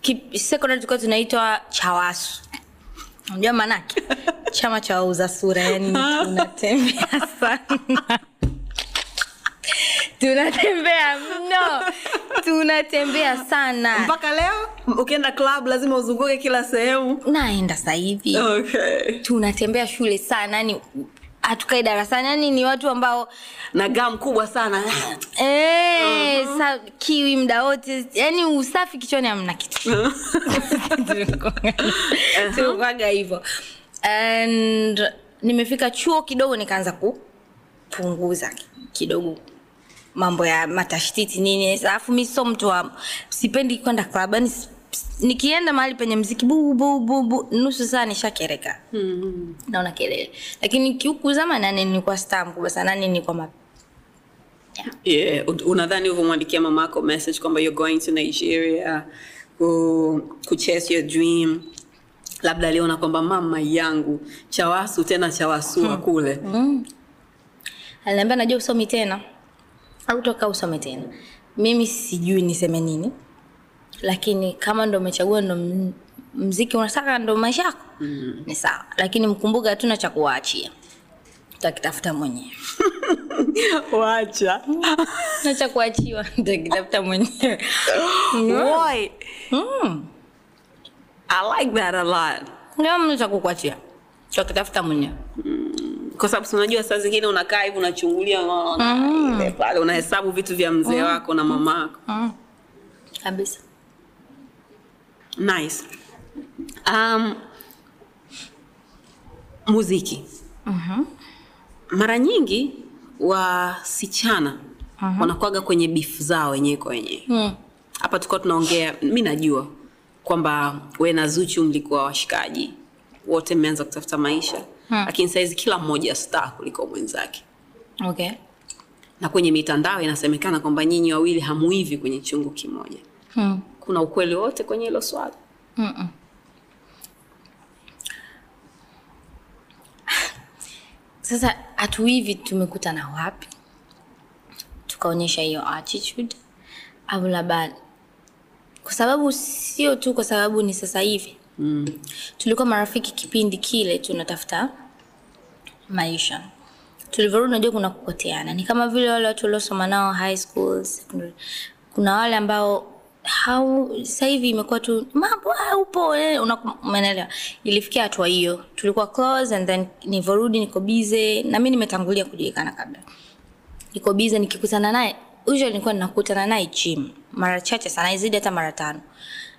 Ki- tulikuwa tunaitwa chawasu. Unajua maanake? Chama cha wauza sura yani tunatembea sana tunatembea mno. Tunatembea sana. Mpaka leo ukienda club lazima uzunguke kila sehemu. Naenda sahivi okay. tunatembea shule sana yani hatukai darasani yani ni watu ambao na gam kubwa sana. Eh, sa kiwi mda wote. Yani usafi kichwani amna kitu. Tulikuwaga hivyo. And nimefika chuo kidogo nikaanza kupunguza kidogo mambo ya matashtiti nini. Alafu mi sio mtu wa sipendi kwenda club yani nikienda mahali penye mziki bu bu bu bu nusu saa nishakereka. Mm-hmm. naona kelele. Lakini kiuku zama nane nilikuwa star mkubwa sana nane nilikuwa ma yeah. Yeah, unadhani uvyomwandikia mama yako message kwamba you're going to nigeria ku, ku chase your dream? Labda aliona kwamba mama yangu chawasu tena chawasua kule. Aliniambia najua usomi tena au toka usome tena. Mimi sijui niseme nini lakini kama ndo umechagua ndo mziki unataka ndo maisha yako. Mm. ni sawa. Lakini mkumbuke hatuna cha kuwaachia. Utakitafuta mwenyewe. Wacha. Na cha kuachiwa. Utakitafuta mwenyewe. Mm. i like that a lot. Ndio mna kukuachia. Utakitafuta mwenyewe kwa sababu si unajua saa zingine unakaa hivi unachungulia mm. ile pale unahesabu vitu vya mzee wako na mama yako. Mm. kabisa. Nice. Um, muziki. Mara nyingi wasichana mm-hmm. wanakwaga kwenye bifu zao wenyewe kwa wenyewe. Mm. hapa tulikuwa tunaongea mi najua kwamba we na zuchu mlikuwa washikaji. Wote mmeanza kutafuta maisha hmm. lakini sahizi kila mmoja star kuliko mwenzake Okay. na kwenye mitandao inasemekana kwamba nyinyi wawili hamuivi kwenye chungu kimoja Hmm. kuna ukweli wote kwenye hilo swala Mm-mm. Sasa hatu hivi tumekutana wapi tukaonyesha hiyo attitude au labda kwa sababu sio tu kwa sababu ni sasa hivi mm. tulikuwa marafiki kipindi kile tunatafuta maisha. Tulivyorudi unajua kuna kupoteana. Ni kama vile wale watu waliosoma nao high school kuna wale ambao hau hivi imekuwa tu mambo upo eh, ilifikia hatua hiyo. Tulikuwa close and then nilivyorudi niko busy. Na mimi nimetangulia kujulikana kabla. Niko busy nikikutana naye. Usually nilikuwa ninakutana naye gym. Mara chache sana izidi hata mara tano.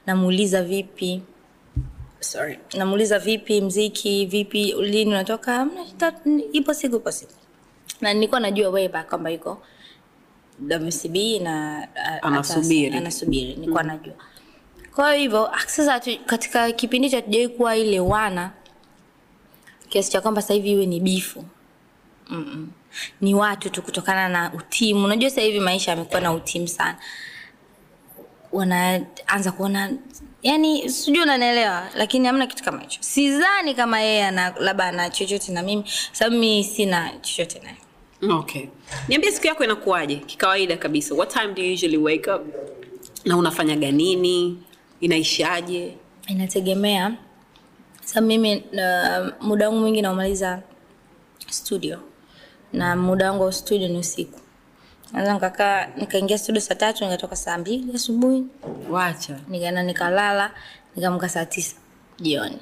Namuuliza vipi sorry. Namuuliza vipi mziki vipi lini unatoka? "Hamna shida, ipo siku ipo siku. Na nilikuwa najua way back kwamba yuko WCB na a- Anasubiri. nilikuwa najua. Kwa hivyo ah, sasa katika kipindi cha hatujawai kuwa ile wana kiasi cha kwamba sasa hivi iwe ni bifu. Mm-mm. ni watu tu kutokana na utimu. Unajua sasa hivi maisha yamekuwa na utimu sana wanaanza kuona yani sijui unanielewa lakini hamna kitu kama hicho. Sidhani kama yeye ana labda ana chochote na mimi sababu mi sina chochote naye. Okay. Niambie siku yako inakuwaje kikawaida kabisa. What time do you usually wake up? Na unafanyaga nini? Inaishaje? Inategemea. Sababu mimi uh, muda wangu mwingi naumaliza studio. Na muda wangu wa studio ni usiku naweza nikakaa nikaingia studio saa tatu nikatoka saa mbili asubuhi. Wacha. Nikaenda nikalala nikamka saa tisa jioni.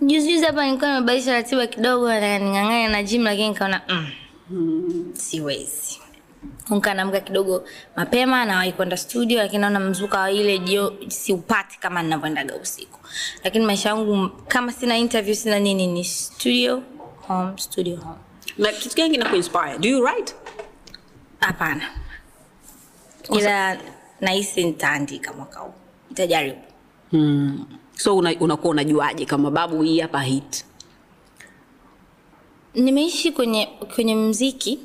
Juzijuzi hapa nilikuwa nimebadilisha ratiba kidogo na ning'ang'ana na gym lakini nikaona mm, siwezi. Nkaamka kidogo mapema nawahi kwenda studio lakini naona mzuka wa ile jio siupati kama ninavyoendaga usiku. Lakini maisha yangu kama sina interview sina nini ni studio home studio home na kitu gani kinakuinspire do you write? Hapana. Ila nahisi nitaandika mwaka huu. Nitajaribu. Hmm. so una- unajuaje kama babu hii hapa hit? Nimeishi kwenye kwenye mziki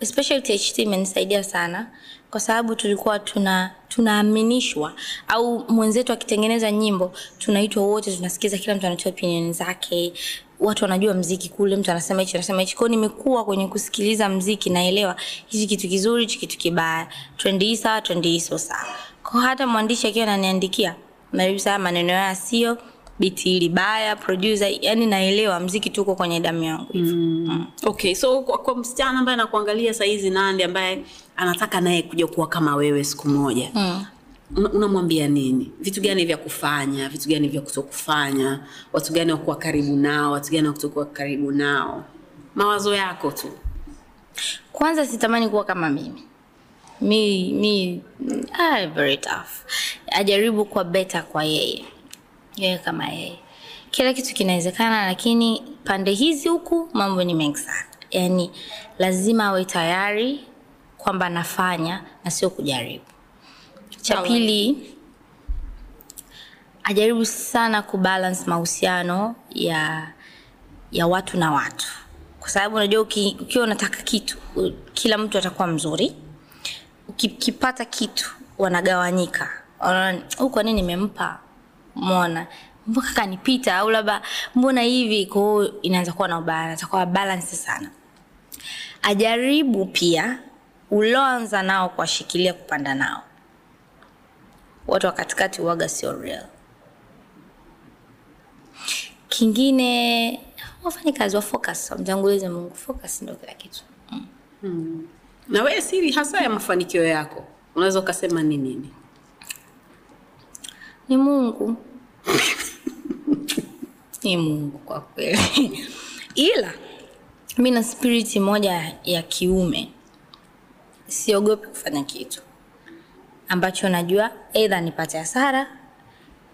especially THT imenisaidia sana. Kwa sababu tulikuwa tuna tunaaminishwa. Au mwenzetu akitengeneza nyimbo tunaitwa wote tunasikiza kila mtu anatoa opinion zake watu wanajua mziki kule mtu anasema hichi anasema hichi. Kwao nimekuwa kwenye kusikiliza mziki naelewa hichi kitu kizuri hichi kitu kibaya. Trendi hii sawa trendi hii sio sawa. Kwa hata mwandishi akiwa ananiandikia Maribu saa maneno haya sio biti hili baya producer yani naelewa mziki tuko kwenye damu yangu hivyo mm. okay so kwa, kwa msichana ambaye anakuangalia saizi nandi ambaye anataka naye kuja kuwa kama wewe siku moja Mm. Una- unamwambia nini? Vitu gani vya kufanya? Vitu gani vya kutokufanya? Watu gani wakuwa karibu nao? Watu gani wakutokuwa karibu nao? Mawazo yako tu. Kwanza sitamani kuwa kama mimi. Mi mi ah, very tough. Ajaribu kuwa beta kwa yeye. Yeye kama yeye. Kila kitu kinawezekana lakini pande hizi huku mambo ni mengi sana. Yaani lazima awe tayari kwamba nafanya na sio kujaribu cha pili ajaribu sana kubalance mahusiano ya ya watu na watu. Kwa sababu unajua uki- ukiwa unataka kitu kila mtu atakuwa mzuri. Ukipata kitu wanagawanyika. "Huyu kwa nini nimempa? Mona mpaka kanipita au labda mbona hivi? Kwa hiyo inaanza kuwa na ubaya atakuwa balance sana. Ajaribu pia ulioanza nao kuwashikilia kupanda nao watu wa katikati uwaga sio real. Kingine wafanye kazi wa focus wamtangulize mungu focus ndio kila kitu. Na wewe siri hasa ya mafanikio yako unaweza ukasema ni nini? Ni mungu. Ni mungu kwa kweli. Ila mi na spiriti moja ya kiume siogopi kufanya kitu ambacho najua eidha nipate hasara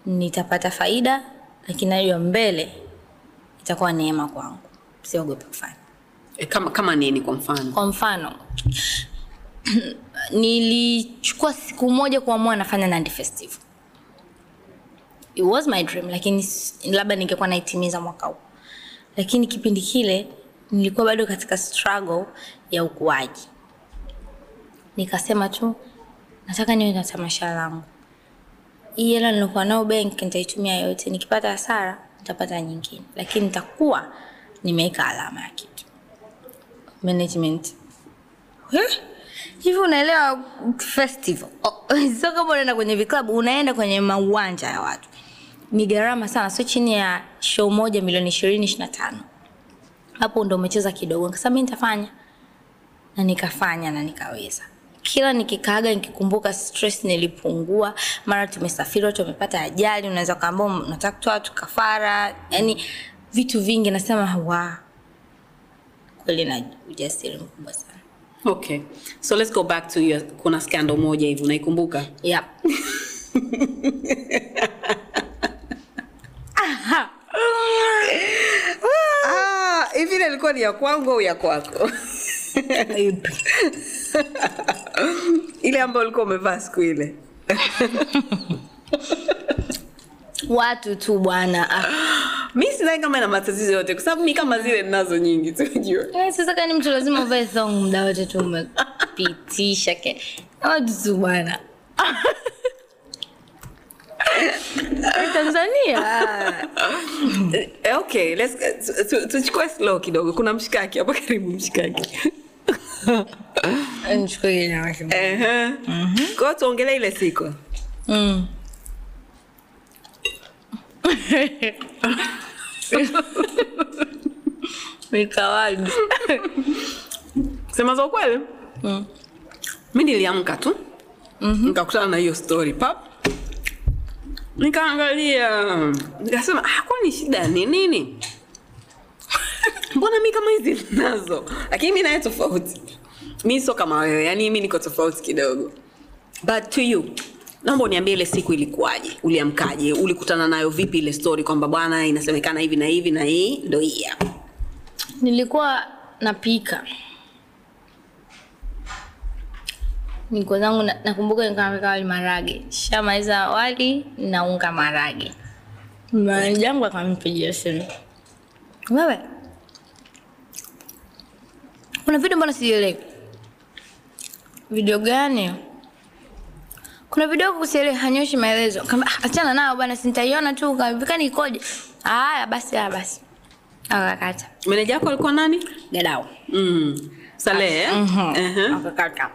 nitapata faida lakini najua mbele itakuwa neema kwangu siogope kufanya E, kama, kama nini kwa mfano kwa mfano nilichukua siku moja kuamua nafanya Nandi Festival. It was my dream, lakini labda ningekuwa naitimiza mwaka huu, lakini kipindi kile nilikuwa bado katika struggle ya ukuaji. Nikasema tu nataka niwe na tamasha langu, hii hela nilikuwa nayo bank nitaitumia yote, nikipata hasara nitapata nyingine, lakini nitakuwa nimeweka alama ya kitu. Management. Hivi unaelewa festival? Oh, sio kama unaenda kwenye viklabu unaenda kwenye mauwanja ya watu. Ni gharama sana sio chini ya show moja milioni ishirini ishirini na tano. Hapo ndo umecheza kidogo. Nikasema mi nitafanya. Na nikafanya na nikaweza kila nikikaaga nikikumbuka stress nilipungua mara tumesafiri watu wamepata ajali unaweza ukaambia unataka kutoa watu kafara yani vitu vingi nasema wa kweli na ujasiri mkubwa sana. Okay. So let's go back to your, kuna scandal moja hivi unaikumbuka? Yep. Ah, hivi ilikuwa ni ya kwangu au ya kwako ile ambayo ulikuwa umevaa siku ile. Watu tu bwana. Mi sidhani kama ina matatizo yote kwa sababu mi kama zile ninazo nyingi tunajua Eh, kani mtu lazima uvae thong mda wote tu umepitisha ke. Watu tu bwana tanzania? Eh, okay let's tu- tu- tuchukue slow kidogo. Kuna mshikaki hapo karibu mshikaki. Ehe. kwa tuongelee ile siku. Mm. Mikawadi. sema za ukweli? Mi niliamka tu. Nikakutana na hiyo story. Pap nikaangalia. Nikasema ah, kwani shida ni nini mbona mi kama hizi nazo lakini mi naye tofauti. Mi sio kama wewe yani mi niko tofauti kidogo. But to you naomba uniambie ile siku ilikuwaje? Uliamkaje? Ulikutana nayo vipi ile story kwamba bwana inasemekana hivi na hivi na hii ndo hii hapa? Nilikuwa napika niko zangu nakumbuka nilikuwa napika wali marage. Shamaliza wali naunga marage. Manaja wangu akampigia simu. Wewe? Kuna video mbona sielewi? Video gani? Kuna video kusielewi hanyoshi maelezo. Kama "Ah, achana nao bwana sintaiona tu. Kavikani ikoje? Haya basi haya basi. Akakata. Meneja wako alikuwa nani? Gadao. Mm. Saleh uh -huh. akakata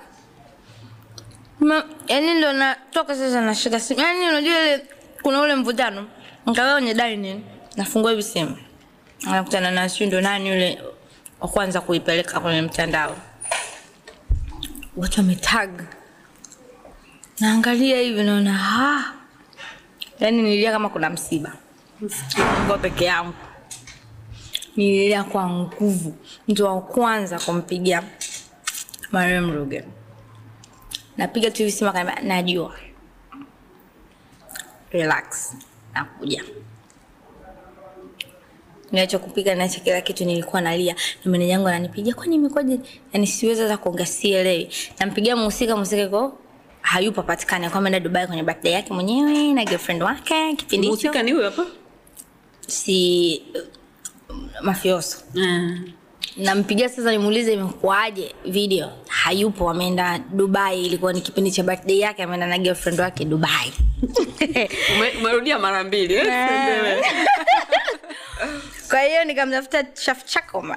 Ma- yani ndo natoka sasa nashika simu. Yaani unajua ile kuna ule mvutano. Nikawa kwenye dining nafungua hivi simu. Anakutana na sio ndo nani yule wa kwanza kuipeleka kwenye mtandao. Watu wametag. Naangalia hivi naona ha? Yaani nilia kama kuna msiba. Niko peke yangu. Nililia kwa nguvu. Mtu wa kwanza kumpigia Mariam Ruge napiga tu hivi simu akaniambia najua. Relax. Nakuja. Niacha kupiga niacha kila kitu nilikuwa nalia. Na meneja yangu ananipigia kwani imekwaje yani siwezi hata kuongea sielewi. Nampigia mhusika mhusika yuko hayupo patikani alikuwa ameenda Dubai kwenye birthday yake mwenyewe na girlfriend wake kipindi hicho. Mhusika ni huyo hapa? Si mafioso nampigia sasa nimuulize imekuaje video? Hayupo ameenda dubai. Ilikuwa ni kipindi cha birthday yake ameenda na girlfriend wake dubai. Umerudia mara mbili. Eh? Kwa hiyo nikamtafuta chaf chakoma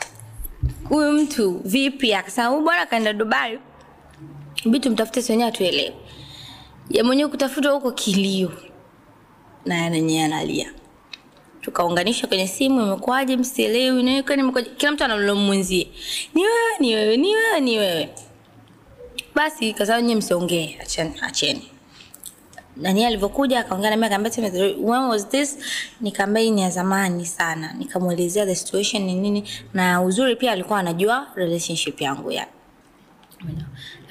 huyu mtu vipi? Akasema huyu bwana kaenda dubai. Bi tumtafute si wenyewe atuelewe. Ya mwenyewe kutafuta huko kilio. Naye nenyewe analia tukaunganisha kwenye simu imekuwaje msielewi nini, kwani kila mtu analaumu ni wewe ni wewe ni wewe ni wewe. Basi kasema nyie msiongee acheni acheni. Nani alivyokuja akaongea nami akaambia "Tell when was this. Nikamwambia ni ya zamani sana. Nikamwelezea the situation ni nini na uzuri pia alikuwa anajua relationship yangu ya.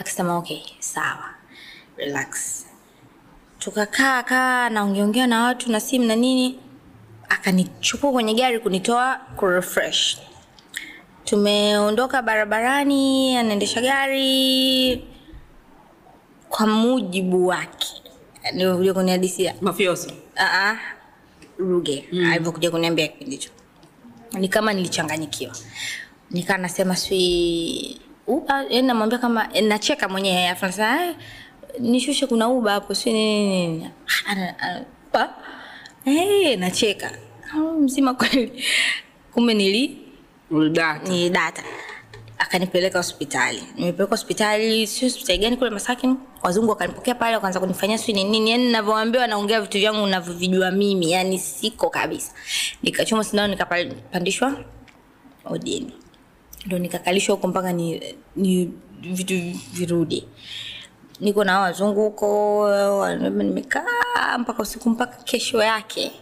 Akasema okay sawa. Relax. Tukakaa kaa naongeongea na watu na simu na nini akanichukua kwenye gari kunitoa kurefresh. Tumeondoka barabarani anaendesha gari kwa mujibu wake. Nilivyokuja kuniadisia mafioso uh-uh, Ruge mm. alivyokuja kuniambia kipindi hicho. Ni kama nilichanganyikiwa, nikaa nasema si uba, yani namwambia kama nacheka mwenyewe, afu nasema "Eh, nishushe, kuna uba hapo, si nini nini nini." Ana- ana- uba? Eh, nacheka mzima kweli, kumbe nili ni data. akanipeleka hospitali. Nimepeleka hospitali si hospitali gani kule masakin wazungu wakanipokea pale wakaanza kunifanyia sijui ni nini. Yani ninavyoambiwa naongea vitu vyangu navyovijua mimi. Yani siko kabisa. Nikachoma sindano nikapandishwa odini ndo nikakalishwa huko mpaka ni, ni vitu virudi niko na wazungu huko nimekaa mpaka usiku mpaka kesho yake.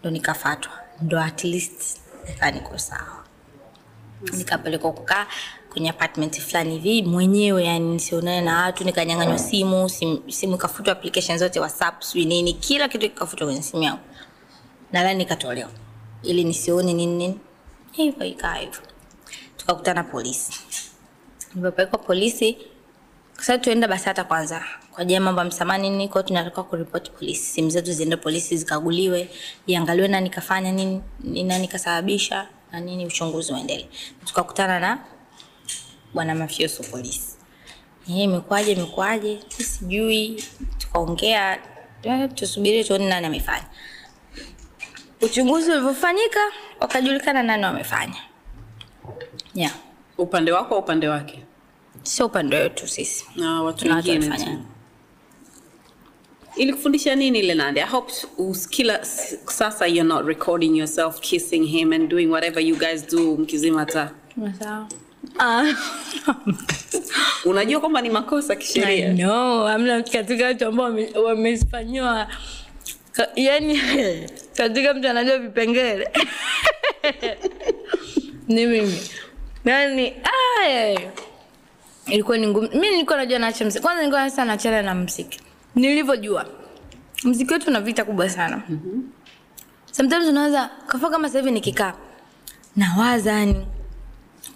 Ndo nikafatwa. Ndo at least nikaa niko sawa. Nikapelekwa kukaa kwenye apartment fulani hivi mwenyewe yani nisionane na watu nikanyanganywa simu simu, simu ikafutwa application zote whatsapp sijui nini kila kitu kikafutwa kwenye simu yangu. Nadhani nikatolewa. Ili nisione nini nini. Hivyo ikaa hivyo. Tukakutana polisi. Nilipopelekwa polisi kwa sababu tuenda basata kwanza kwa ajili ya mambo msamani nini tunatakiwa kuripoti polisi. Simu zetu ziende polisi zikaguliwe iangaliwe nani kafanya nini ni nani kasababisha na nini uchunguzi uendelee. Tukakutana na bwana mafioso polisi. Yeye imekwaje, imekwaje, sijui. Tukaongea eh, tusubiri tuone nani amefanya. Uchunguzi ulivyofanyika wakajulikana nani wamefanya. Yeah. upande wako upande wake sio upande wetu sisi. Na watu wengine ilikufundisha nini ile nandi? I hope kila sasa you're not recording yourself kissing him and doing whatever you guys do mkizima taa unajua kwamba ni makosa kisheria. No amna katika watu ambao wamefanyiwa. Yani katika mtu anajua vipengele. Ni mimi. Yani ay, ilikuwa ni ngumu. Mimi nilikuwa najua naacha mziki. Kwanza nilikuwa sasa naachana na mziki. Nilivyojua mziki wetu una vita kubwa sana. Mm-hmm. sometimes unaanza kafa kama sasa hivi nikikaa nawaza yani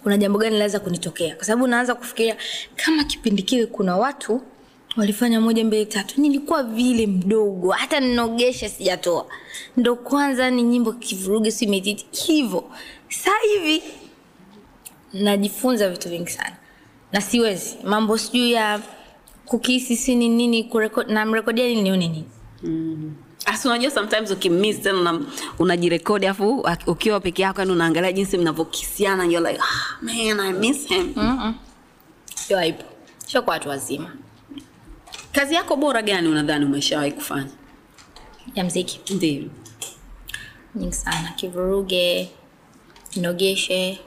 kuna jambo gani laweza kunitokea? Kwa sababu naanza kufikiria kama kipindi kile kuna watu walifanya moja mbili tatu nilikuwa vile mdogo hata ninogesha sijatoa. Ndo kwanza ni nyimbo kivuruge si mititi. Hivyo Sasa hivi najifunza vitu vingi sana na siwezi. Mambo sijui ya kukisi si ni nini namrekodia nini nione nini? Asi unajua sometimes ukimiss tena unajirekodi afu ukiwa peke yako yani unaangalia jinsi mnavyokisiana you're like ah, man I miss him. sio haipo sio kwa watu wazima. Kazi yako bora gani unadhani umeshawahi kufanya? ya mziki. Ndio. nyingi sana. Kivuruge nogeshe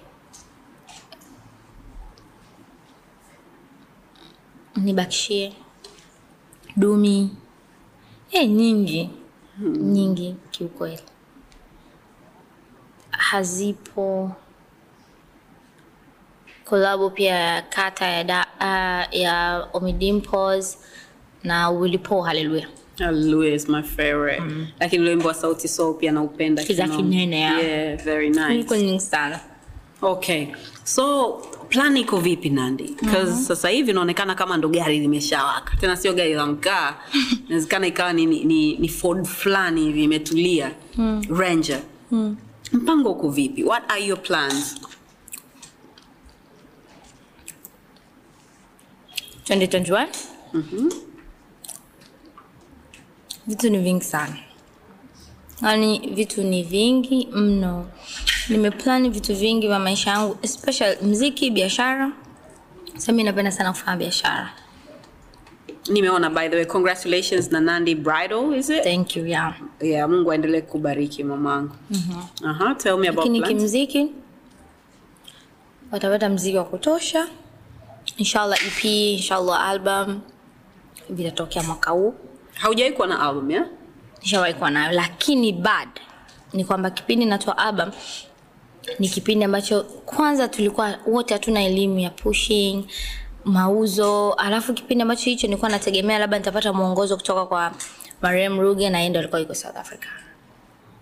nibakishie dumi e, nyingi nyingi kiukweli hazipo kolabo pia ya kata ya, da, uh, ya omidimpos na willipo haleluya Hallelujah is my favorite. Lakini ule wimbo wa Sauti Sol pia naupenda. Kiza kinene, ya. Yeah, very nice. iko nyingi sana Okay. So plan iko vipi Nandi? Because sasa hivi inaonekana kama ndo gari limeshawaka. Tena sio gari la mkaa. Inawezekana ikawa ni, ni, ni, ni Ford fulani hivi imetulia. Ranger. Mpango uko vipi? What are your plans? 2021 vitu ni vingi sana yaani vitu ni vingi mno nimeplani vitu vingi vya maisha yangu especially mziki biashara sasa mimi napenda sana kufanya biashara Nimeona by the way congratulations na Nandi Bridal is it? thank you yeah. Yeah, Mungu aendelee kubariki mamangu. Aha, tell me about plans. kimziki watapata mziki wa kutosha inshallah ep inshallah album vitatokea mwaka huu Haujawahi kuwa na album ya? nishawahi kuwa nayo lakini bad ni kwamba kipindi natoa album ni kipindi ambacho kwanza tulikuwa wote hatuna elimu ya pushing mauzo alafu kipindi ambacho hicho nilikuwa nategemea labda nitapata mwongozo kutoka kwa mariam ruge na ndo alikuwa yuko south africa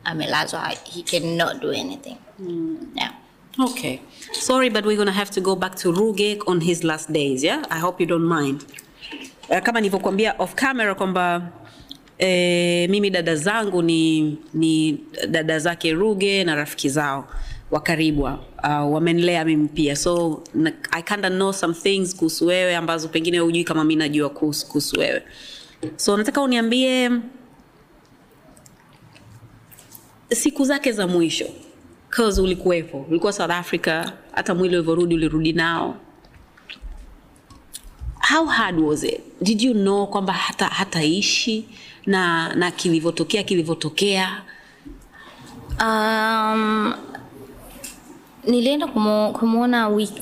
amelazwa he cannot do anything mm. yeah. Okay. Sorry, but we're gonna have to go back to Ruge on his last days, yeah? I hope you don't mind. Uh, kama nilivyokuambia off camera kwamba eh, mimi dada zangu ni, ni dada zake Ruge na rafiki zao wa karibu uh, wamenilea mimi pia. So na, I kinda know some things kuhusu wewe ambazo pengine hujui kama mi najua kuhusu wewe. So nataka uniambie siku zake za mwisho cause ulikuwepo ulikuwa south africa hata mwili ulivyorudi ulirudi nao. How hard was it? Did you know kwamba hata hataishi na na kilivyotokea kilivyotokea Um, nilienda kumwona week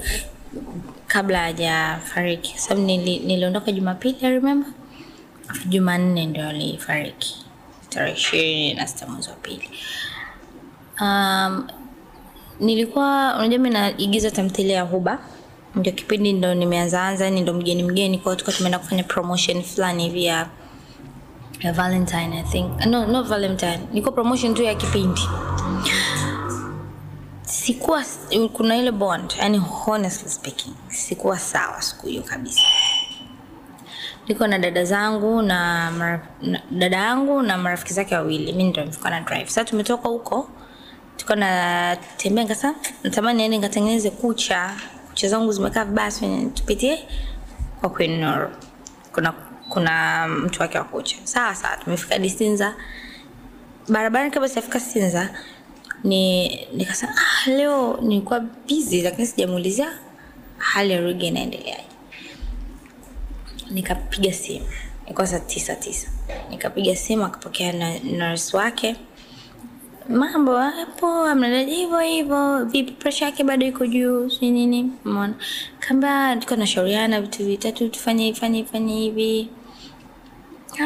kabla hajafariki. Sababu nili, niliondoka jumapili I remember. Jumanne ndio alifariki. Tarehe ishirini na sita mwezi wa pili. Um, nilikuwa unajua mi naigiza tamthilia ya huba. Ndio kipindi ndo nimeanzaanza yani ndo mgeni mgeni kwao tuka tumeenda kufanya promotion fulani hivi ya valentine i think. No no valentine. Nilikuwa promotion tu ya kipindi sikuwa kuna ile bond yani honestly speaking sikuwa sawa siku hiyo kabisa. Niko na dada zangu na, na dada yangu na marafiki zake wawili mi ndo nilikuwa na drive. Sasa tumetoka huko tuko natembea nikasa natamani niende nikatengeneze kucha kucha zangu zimekaa vibaya tupitie kwa Queen kuna kuna mtu wake wa kucha. Sawa sawa tumefika distinza barabarani kabla sijafika sinza ni nikasema ah, leo nilikuwa busy lakini sijamuulizia hali ya Ruge inaendeleaje. Nikapiga simu. Ilikuwa saa tisa tisa. Nikapiga simu akapokea na nurse wake. Mambo hapo amnadaji hivyo hivyo vipi? Presha yake bado iko juu si nini? Umeona. kamba tuko nashauriana vitu vitatu tufanye fanye fanye hivi.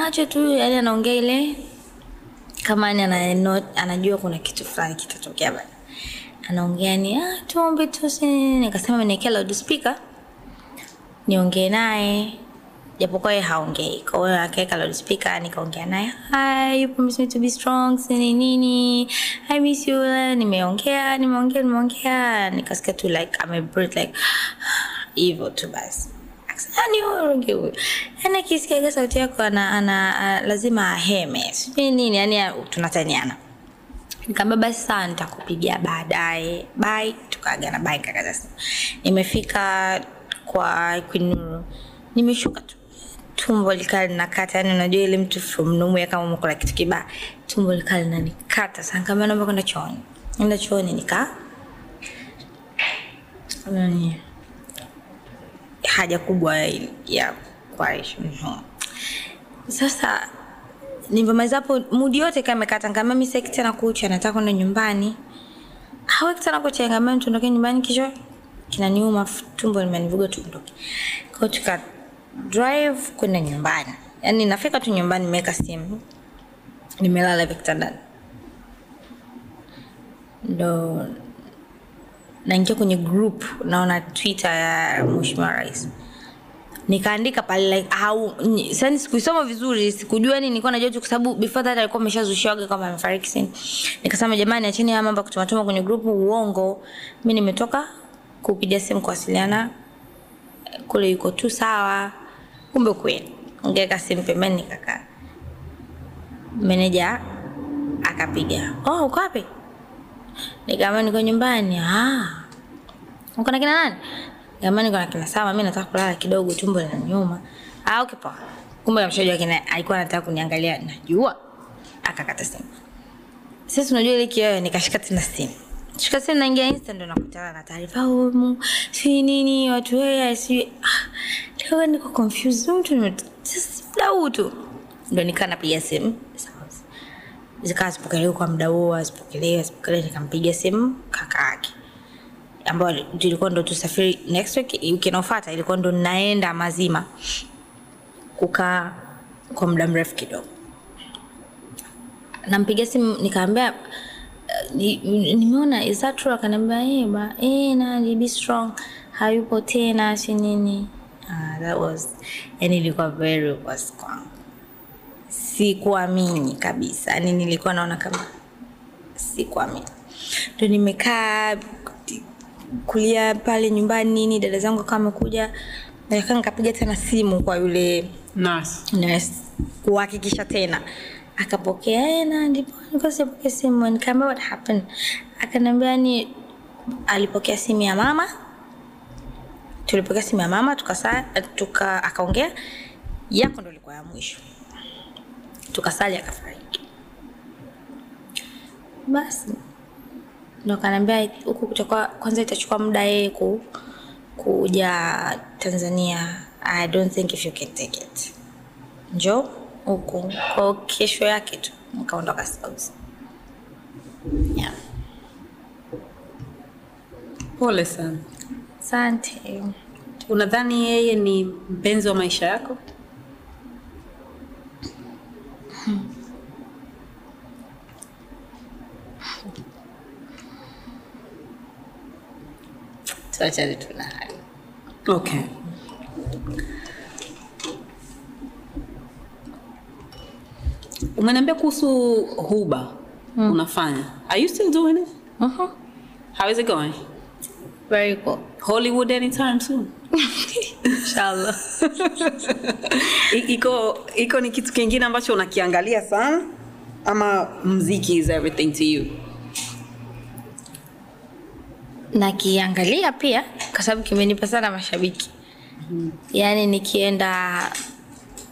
Acho tu yani anaongea ile kama yani ana, anajua kuna kitu fulani kitatokea bana anaongea ni ah, tuombe tu si nini." nikasema niwekea loudspeaker niongee naye. Japokuwa yeye haongei. Kwa hiyo akaweka loudspeaker nikaongea naye hi you promise me to be strong sini nini? I miss you. Nimeongea nimeongea nimeongea. Nikasikia tu like ame breathe like hivyo tu basi Akasema, "Ah, ni huyu huyu yani akisikiaga sauti yako ana, ana, ana lazima aheme. Sijui nini yani tunataniana. Nikaambia basi sawa nitakupigia baadaye. Bye tukaagana. Bye kaka sasa. nimefika kwa Queen nimeshuka tu. Tumbo likaa linakata. Yani unajua ile mtu from nowhere kama umekula kitu kibaya tumbo likaa linanikata sana. Nikamwambia naomba kwenda chooni. Enda chooni nika nani haja kubwa ya- kuaishi sasa nilivyomaliza hapo mudi yote kama imekata. Ngama mimi sitaki tena kucha nataka kwenda nyumbani. Haweki tena kucha ngama tuondoke nyumbani kisho kinaniuma tumbo limenivuga tuondoke. Kwa hiyo tuka drive kwenda nyumbani. Yaani nafika tu nyumbani nimeweka simu. Nimelala hivi kitandani. Ndo naingia kwenye group naona twitter ya mheshimiwa rais. Nikaandika pale like au sani sikuisoma vizuri sikujua nini nilikuwa najua tu kwa sababu before that alikuwa ameshazushiwaga kama amefariki sini nikasema jamani acheni haya mambo kutumatuma kwenye grupu uongo. Mi nimetoka kupiga simu kuwasiliana kule yuko tu sawa kumbe kweli. Ngeka simu pembeni nikakaa. Meneja akapiga oh uko wapi nikaambia niko nyumbani ah uko na kina nani Nikamwambia niko na kina Sama, mimi nataka kulala kidogo, tumbo linaniuma. Ah, okay poa. Kumbe ameshajua kina alikuwa anataka kuniangalia, najua. Akakata simu. Sasa unajua ile kioo nikashika tena simu. Shika simu naingia Insta ndo nakutana na taarifa humu. Si nini watu wewe si ah. Niko confused mtu muda tu. Ndo nikaa napiga simu. Zikawa zipokelewa kwa muda huo, azipokelewe azipokelewe, nikampigia simu kaka yake. Ambayo tulikuwa ndo tusafiri next week wiki inayofuata ilikuwa ndo naenda mazima kukaa kwa muda mrefu kidogo. Nampigia simu nikaambia ni- ni- nimeona is that akaniambia eh ba eh strong hayupo tena si nini. Ah, that was yani ilikuwa very was kwangu sikuamini kabisa. Yani nilikuwa naona kama sikuamini. Ndo nimekaa kulia pale nyumbani nini dada zangu akawa amekuja nakaa nikapiga tena simu kwa yule Nurse. nurse. Kuhakikisha tena. Akapokea "Eh, na ndipo simu. Nikaambia what happened? Akaniambia ni alipokea simu ya mama. Tulipokea simu ya mama tukasa tuka akaongea. Yako ndo ilikuwa ya mwisho tukasali akafariki basi ndo kanaambia huku kutakuwa kwanza itachukua muda yeye ku, kuja tanzania i don't think if you can take it njo huku kwa kesho yake tu nikaondoka Saudi. yeah. Pole sana. asante Unadhani yeye ni mpenzi wa maisha yako? Tuachane tu na hayo Okay. Umeniambia kuhusu Huba unafanya. Are you still doing it? uh-huh. How is it going? very cool Hollywood anytime soon. inshallah. Iko iko ni kitu kingine ambacho unakiangalia sana ama mziki is everything to you? nakiangalia pia kwa sababu kimenipa sana mashabiki. Yaani nikienda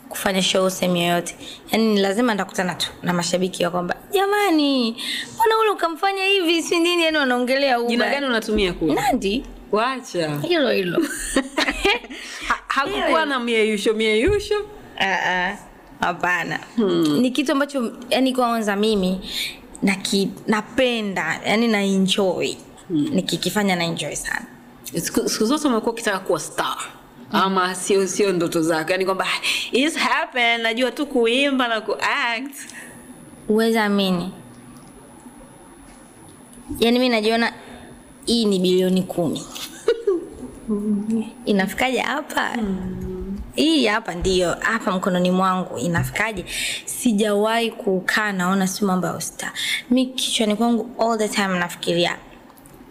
kufanya show sehemu yoyote. Yaani ni lazima ndakutana tu na mashabiki wa kwamba jamani mbona ule ukamfanya hivi? Si nini? Yani wanaongelea Jina gani unatumia kule? nandi. Wacha. hilo hilo hakukuwa na mieyusho mieyusho. hapana uh, uh, hmm. ni kitu ambacho yani kwanza mimi naki, napenda yani na enjoy. Nikikifanya na enjoy sana. Siku zote umekuwa ukitaka kuwa star. Ama sio sio ndoto zako. Yani kwamba "It's happen najua tu kuimba na kuact uwezi amini. Yaani mi najiona hii ni bilioni kumi inafikaje hapa? Hii hapa ndiyo hapa mkononi mwangu inafikaje? Sijawahi kukaa naona si mambo ya usta. Mi kichwani kwangu all the time nafikiria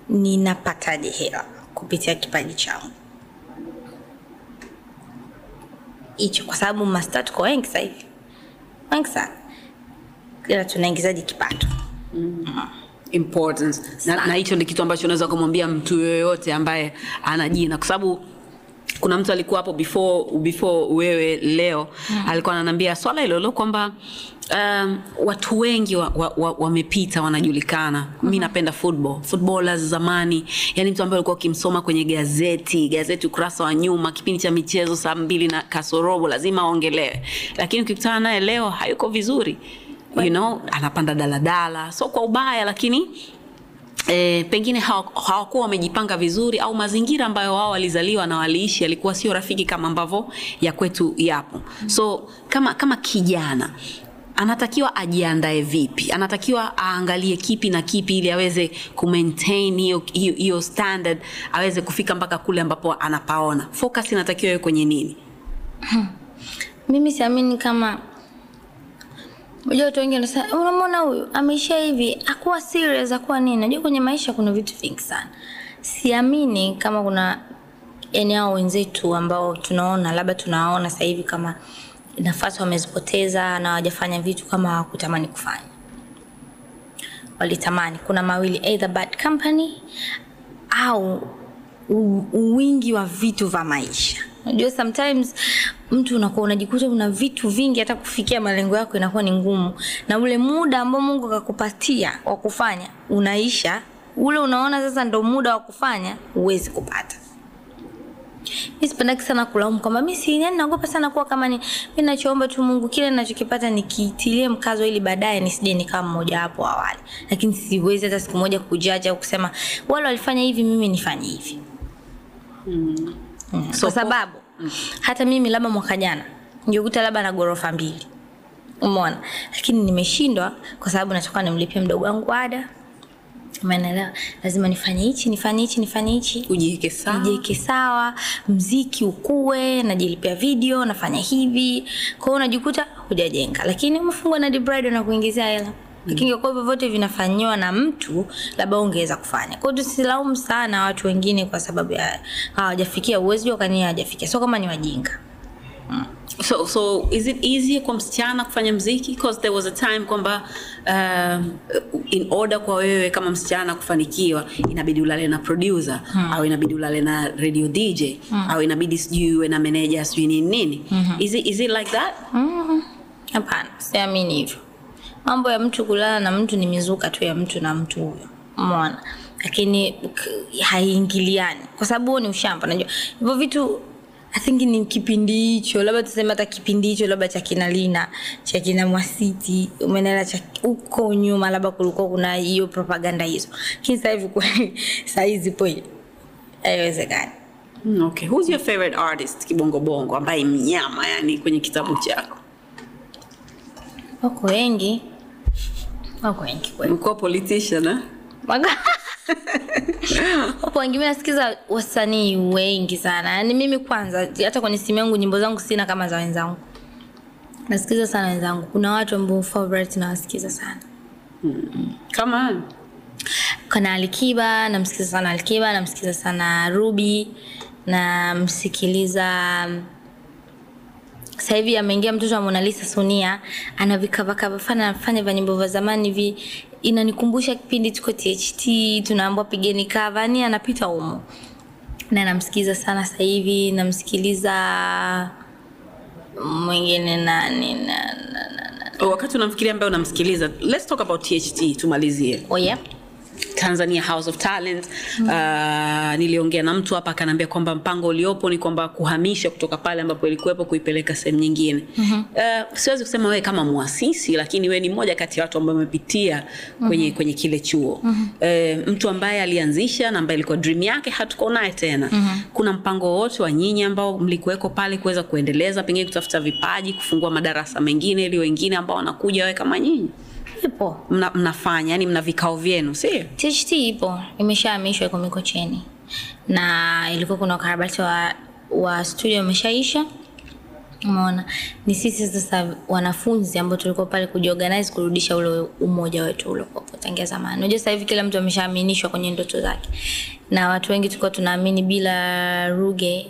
ninapataje hela kupitia kipaji changu? Hicho kwa sababu masta tuko wengi sasa hivi. Wengi sana. Ila tunaingizaji kipato importance. Na na hicho ni kitu ambacho unaweza kumwambia mtu yoyote ambaye ana jina. Kwa sababu kuna mtu alikuwa hapo before before wewe leo mm. alikuwa ananiambia swala hilo kwamba um, watu wengi wamepita wa, wa, wa wanajulikana. Mm-hmm. mi napenda football. Footballers zamani. Yani mtu ambaye alikuwa ukimsoma kwenye gazeti gazeti ukurasa wa nyuma kipindi cha michezo saa mbili na kasorobo lazima aongelewe. Lakini ukikutana naye leo hayuko vizuri you know anapanda daladala. So kwa ubaya lakini E, pengine hawakuwa wamejipanga vizuri au mazingira ambayo wao walizaliwa na waliishi yalikuwa sio rafiki kama ambavyo ya kwetu yapo. So kama kama kijana anatakiwa ajiandae vipi? Anatakiwa aangalie kipi na kipi ili aweze kumaintain hiyo hiyo- hiyo standard aweze kufika mpaka kule ambapo anapaona. Focus inatakiwa iwe kwenye nini? Mimi siamini kama unajua watu wengi wanasema unamwona huyu? Ameisha hivi. Akuwa serious akuwa nini. Najua kwenye maisha kuna vitu vingi sana. Siamini kama kuna yani hao wenzetu ambao tunaona labda tunawaona sasa hivi kama nafasi wamezipoteza na hawajafanya vitu kama hawakutamani kufanya. Walitamani. Kuna mawili either bad company au wingi wa vitu vya maisha unajua sometimes mtu unakuwa unajikuta una vitu vingi hata kufikia malengo yako inakuwa ni ngumu. Na ule muda ambao mungu akakupatia wa kufanya unaisha. Ule unaona sasa ndo muda wa kufanya huwezi kupata. Mi sipendaki sana kulaumu kwamba mi si yani naogopa sana kuwa kama ni mi nachoomba tu mungu kile ninachokipata nikitilie mkazo ili baadaye nisije nikawa mmoja wapo awali. Lakini siwezi hata siku moja kujaja au kusema wale walifanya hivi mimi nifanye hivi. Mm. So, kwa sababu hata mimi labda mwaka jana ningekuta labda na ghorofa mbili. Umeona? Lakini nimeshindwa kwa sababu natoka nimlipie mdogo wangu ada. Umeelewa lazima nifanye hichi nifanye hichi nifanye hichi. Ujiweke sawa. Ujiweke sawa mziki ukue najilipia video nafanya hivi. Kwa hiyo unajikuta hujajenga. Lakini umefungwa na Dibride na kuingizia hela ingekuwa hivyo vyote vinafanyiwa na mtu labda ungeweza kufanya. Kwao tusilaumu sana watu wengine kwa sababu ya hawajafikia uwezi jua kani hawajafikia. Sio kama ni wajinga. So so is it easy kwa msichana kufanya mziki? Because there was a time kwamba um, in order kwa wewe kama msichana kufanikiwa inabidi ulale na producer hmm. au inabidi ulale na radio dj hmm. au inabidi sijui uwe na manager sijui nini nini. Hmm. is, it, is it like that? Hapana siamini hivyo mambo ya mtu kulala na mtu ni mizuka tu ya mtu na mtu huyo. Mona lakini haiingiliani kwa sababu huo ni ushamba najua hivyo vitu I think ni kipindi hicho labda tuseme hata kipindi hicho labda cha kina lina cha kina mwasiti umenela cha huko nyuma labda kulikuwa kuna hiyo propaganda hizo. Lakini sasa hivi kweli sahizi kweli haiwezekani. Mm, okay. Who's your favorite artist kibongobongo ambaye mnyama yani kwenye kitabu chako? Wako wengi wako wengi kweli. Mko politician eh? Wapo wengi mimi nasikiza wasanii wengi sana. Yaani mimi kwanza hata kwenye simu yangu nyimbo zangu sina kama za wenzangu. Nasikiza sana wenzangu. Kuna watu ambao favorite nawasikiza sana. Kama kuna alikiba namsikiza sana alikiba namsikiza sana ruby namsikiliza sasa hivi ameingia mtoto wa monalisa sonia ana vikavakava fana anafanya vya nyimbo vya zamani hivi inanikumbusha kipindi tuko tht tunaambwa pigeni kava ni anapita humo na namsikiliza sana sasa hivi namsikiliza mwingine nani na, na, na, na. wakati unamfikiria ambaye unamsikiliza let's talk about tht tumalizie Oh, yeah. Tanzania house of talent mm. uh, niliongea na mtu hapa akanaambia kwamba mpango uliopo ni kwamba kuhamisha kutoka pale ambapo ilikuwepo kuipeleka sehemu nyingine mm-hmm. uh, siwezi kusema wewe kama mwasisi lakini wewe ni mmoja kati ya watu ambao wamepitia kwenye, mm-hmm. kwenye kile chuo mm-hmm. uh, mtu ambaye alianzisha na ambaye ilikuwa dream yake hatuko naye tena mm-hmm. kuna mpango wowote wa nyinyi ambao mlikuweko pale kuweza kuendeleza pengine kutafuta vipaji kufungua madarasa mengine ili wengine ambao wanakuja wawe kama nyinyi ipo mna, mnafanya yani mna vikao vyenu sio tht ipo. Imeshahamishwa iko mikocheni. Na ilikuwa kuna ukarabati wa, wa studio umeshaisha. Umeona? Ni sisi sasa wanafunzi ambao tulikuwa pale kujiorganize kurudisha ule umoja wetu uliokuwepo tangia zamani. Unajua sasa hivi kila mtu ameshaaminishwa kwenye ndoto zake. Na watu wengi tulikuwa tunaamini bila ruge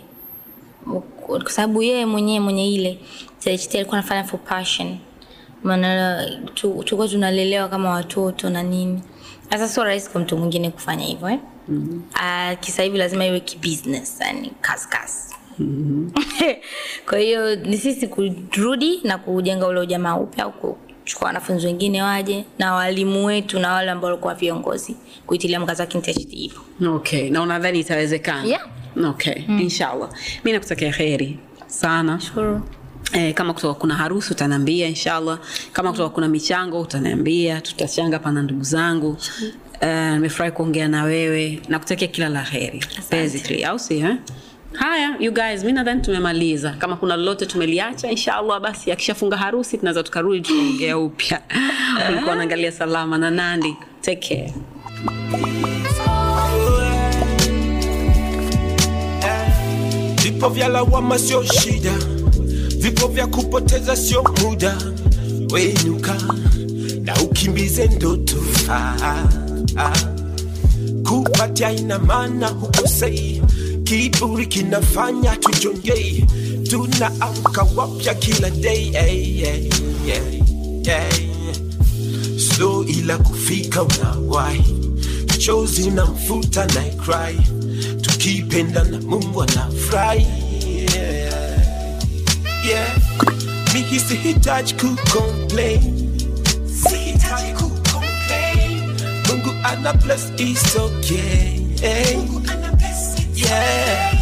kwa sababu yeye mwenyewe mwenye ile THT alikuwa anafanya for passion maana tu- tulikuwa tunalelewa kama watoto na nini sasa sio rahisi kwa mtu mwingine kufanya hivyo eh? mm-hmm. uh, kisa hivi lazima iwe kibusiness yani kazi kazi kwa hiyo ni sisi kurudi na kujenga ule ujamaa upya au kuchukua wanafunzi wengine waje na walimu wetu na wale ambao walikuwa viongozi kuitilia mkazo wakintecht hivyo okay na unadhani itawezekana Yeah. okay mm. inshallah Mimi nakutakia heri sana Shukuru. Eh, kama kutoka kuna harusi utaniambia inshallah. Kama kutoka kuna michango utaniambia tutachanga pana ndugu zangu. Nimefurahi uh, kuongea na wewe. Nakutakia kila la heri basically. Au si eh? haya you guys mi nadhani tumemaliza. Kama kuna lolote tumeliacha inshallah basi akishafunga harusi tunaweza tukarudi tuongea upya. Ulikuwa unaangalia salama na Nandy. take care. Vipo vya lawama sio shida, vipo vya kupoteza sio muda. Wenuka na ukimbize ndoto. Ah, ah. Kupatia ina maana hukosei, kiburi kinafanya tujongei, tunaamka wapya kila day. Hey, hey, hey, hey. So ila kufika unawahi, chozi na mfuta na cry, tukipenda na Mungu anafurahi. Yeah. yeah. Me is the Hitachi could complain. See Hitachi could complain. Mungu plus is okay. Mungu plus is okay. yeah.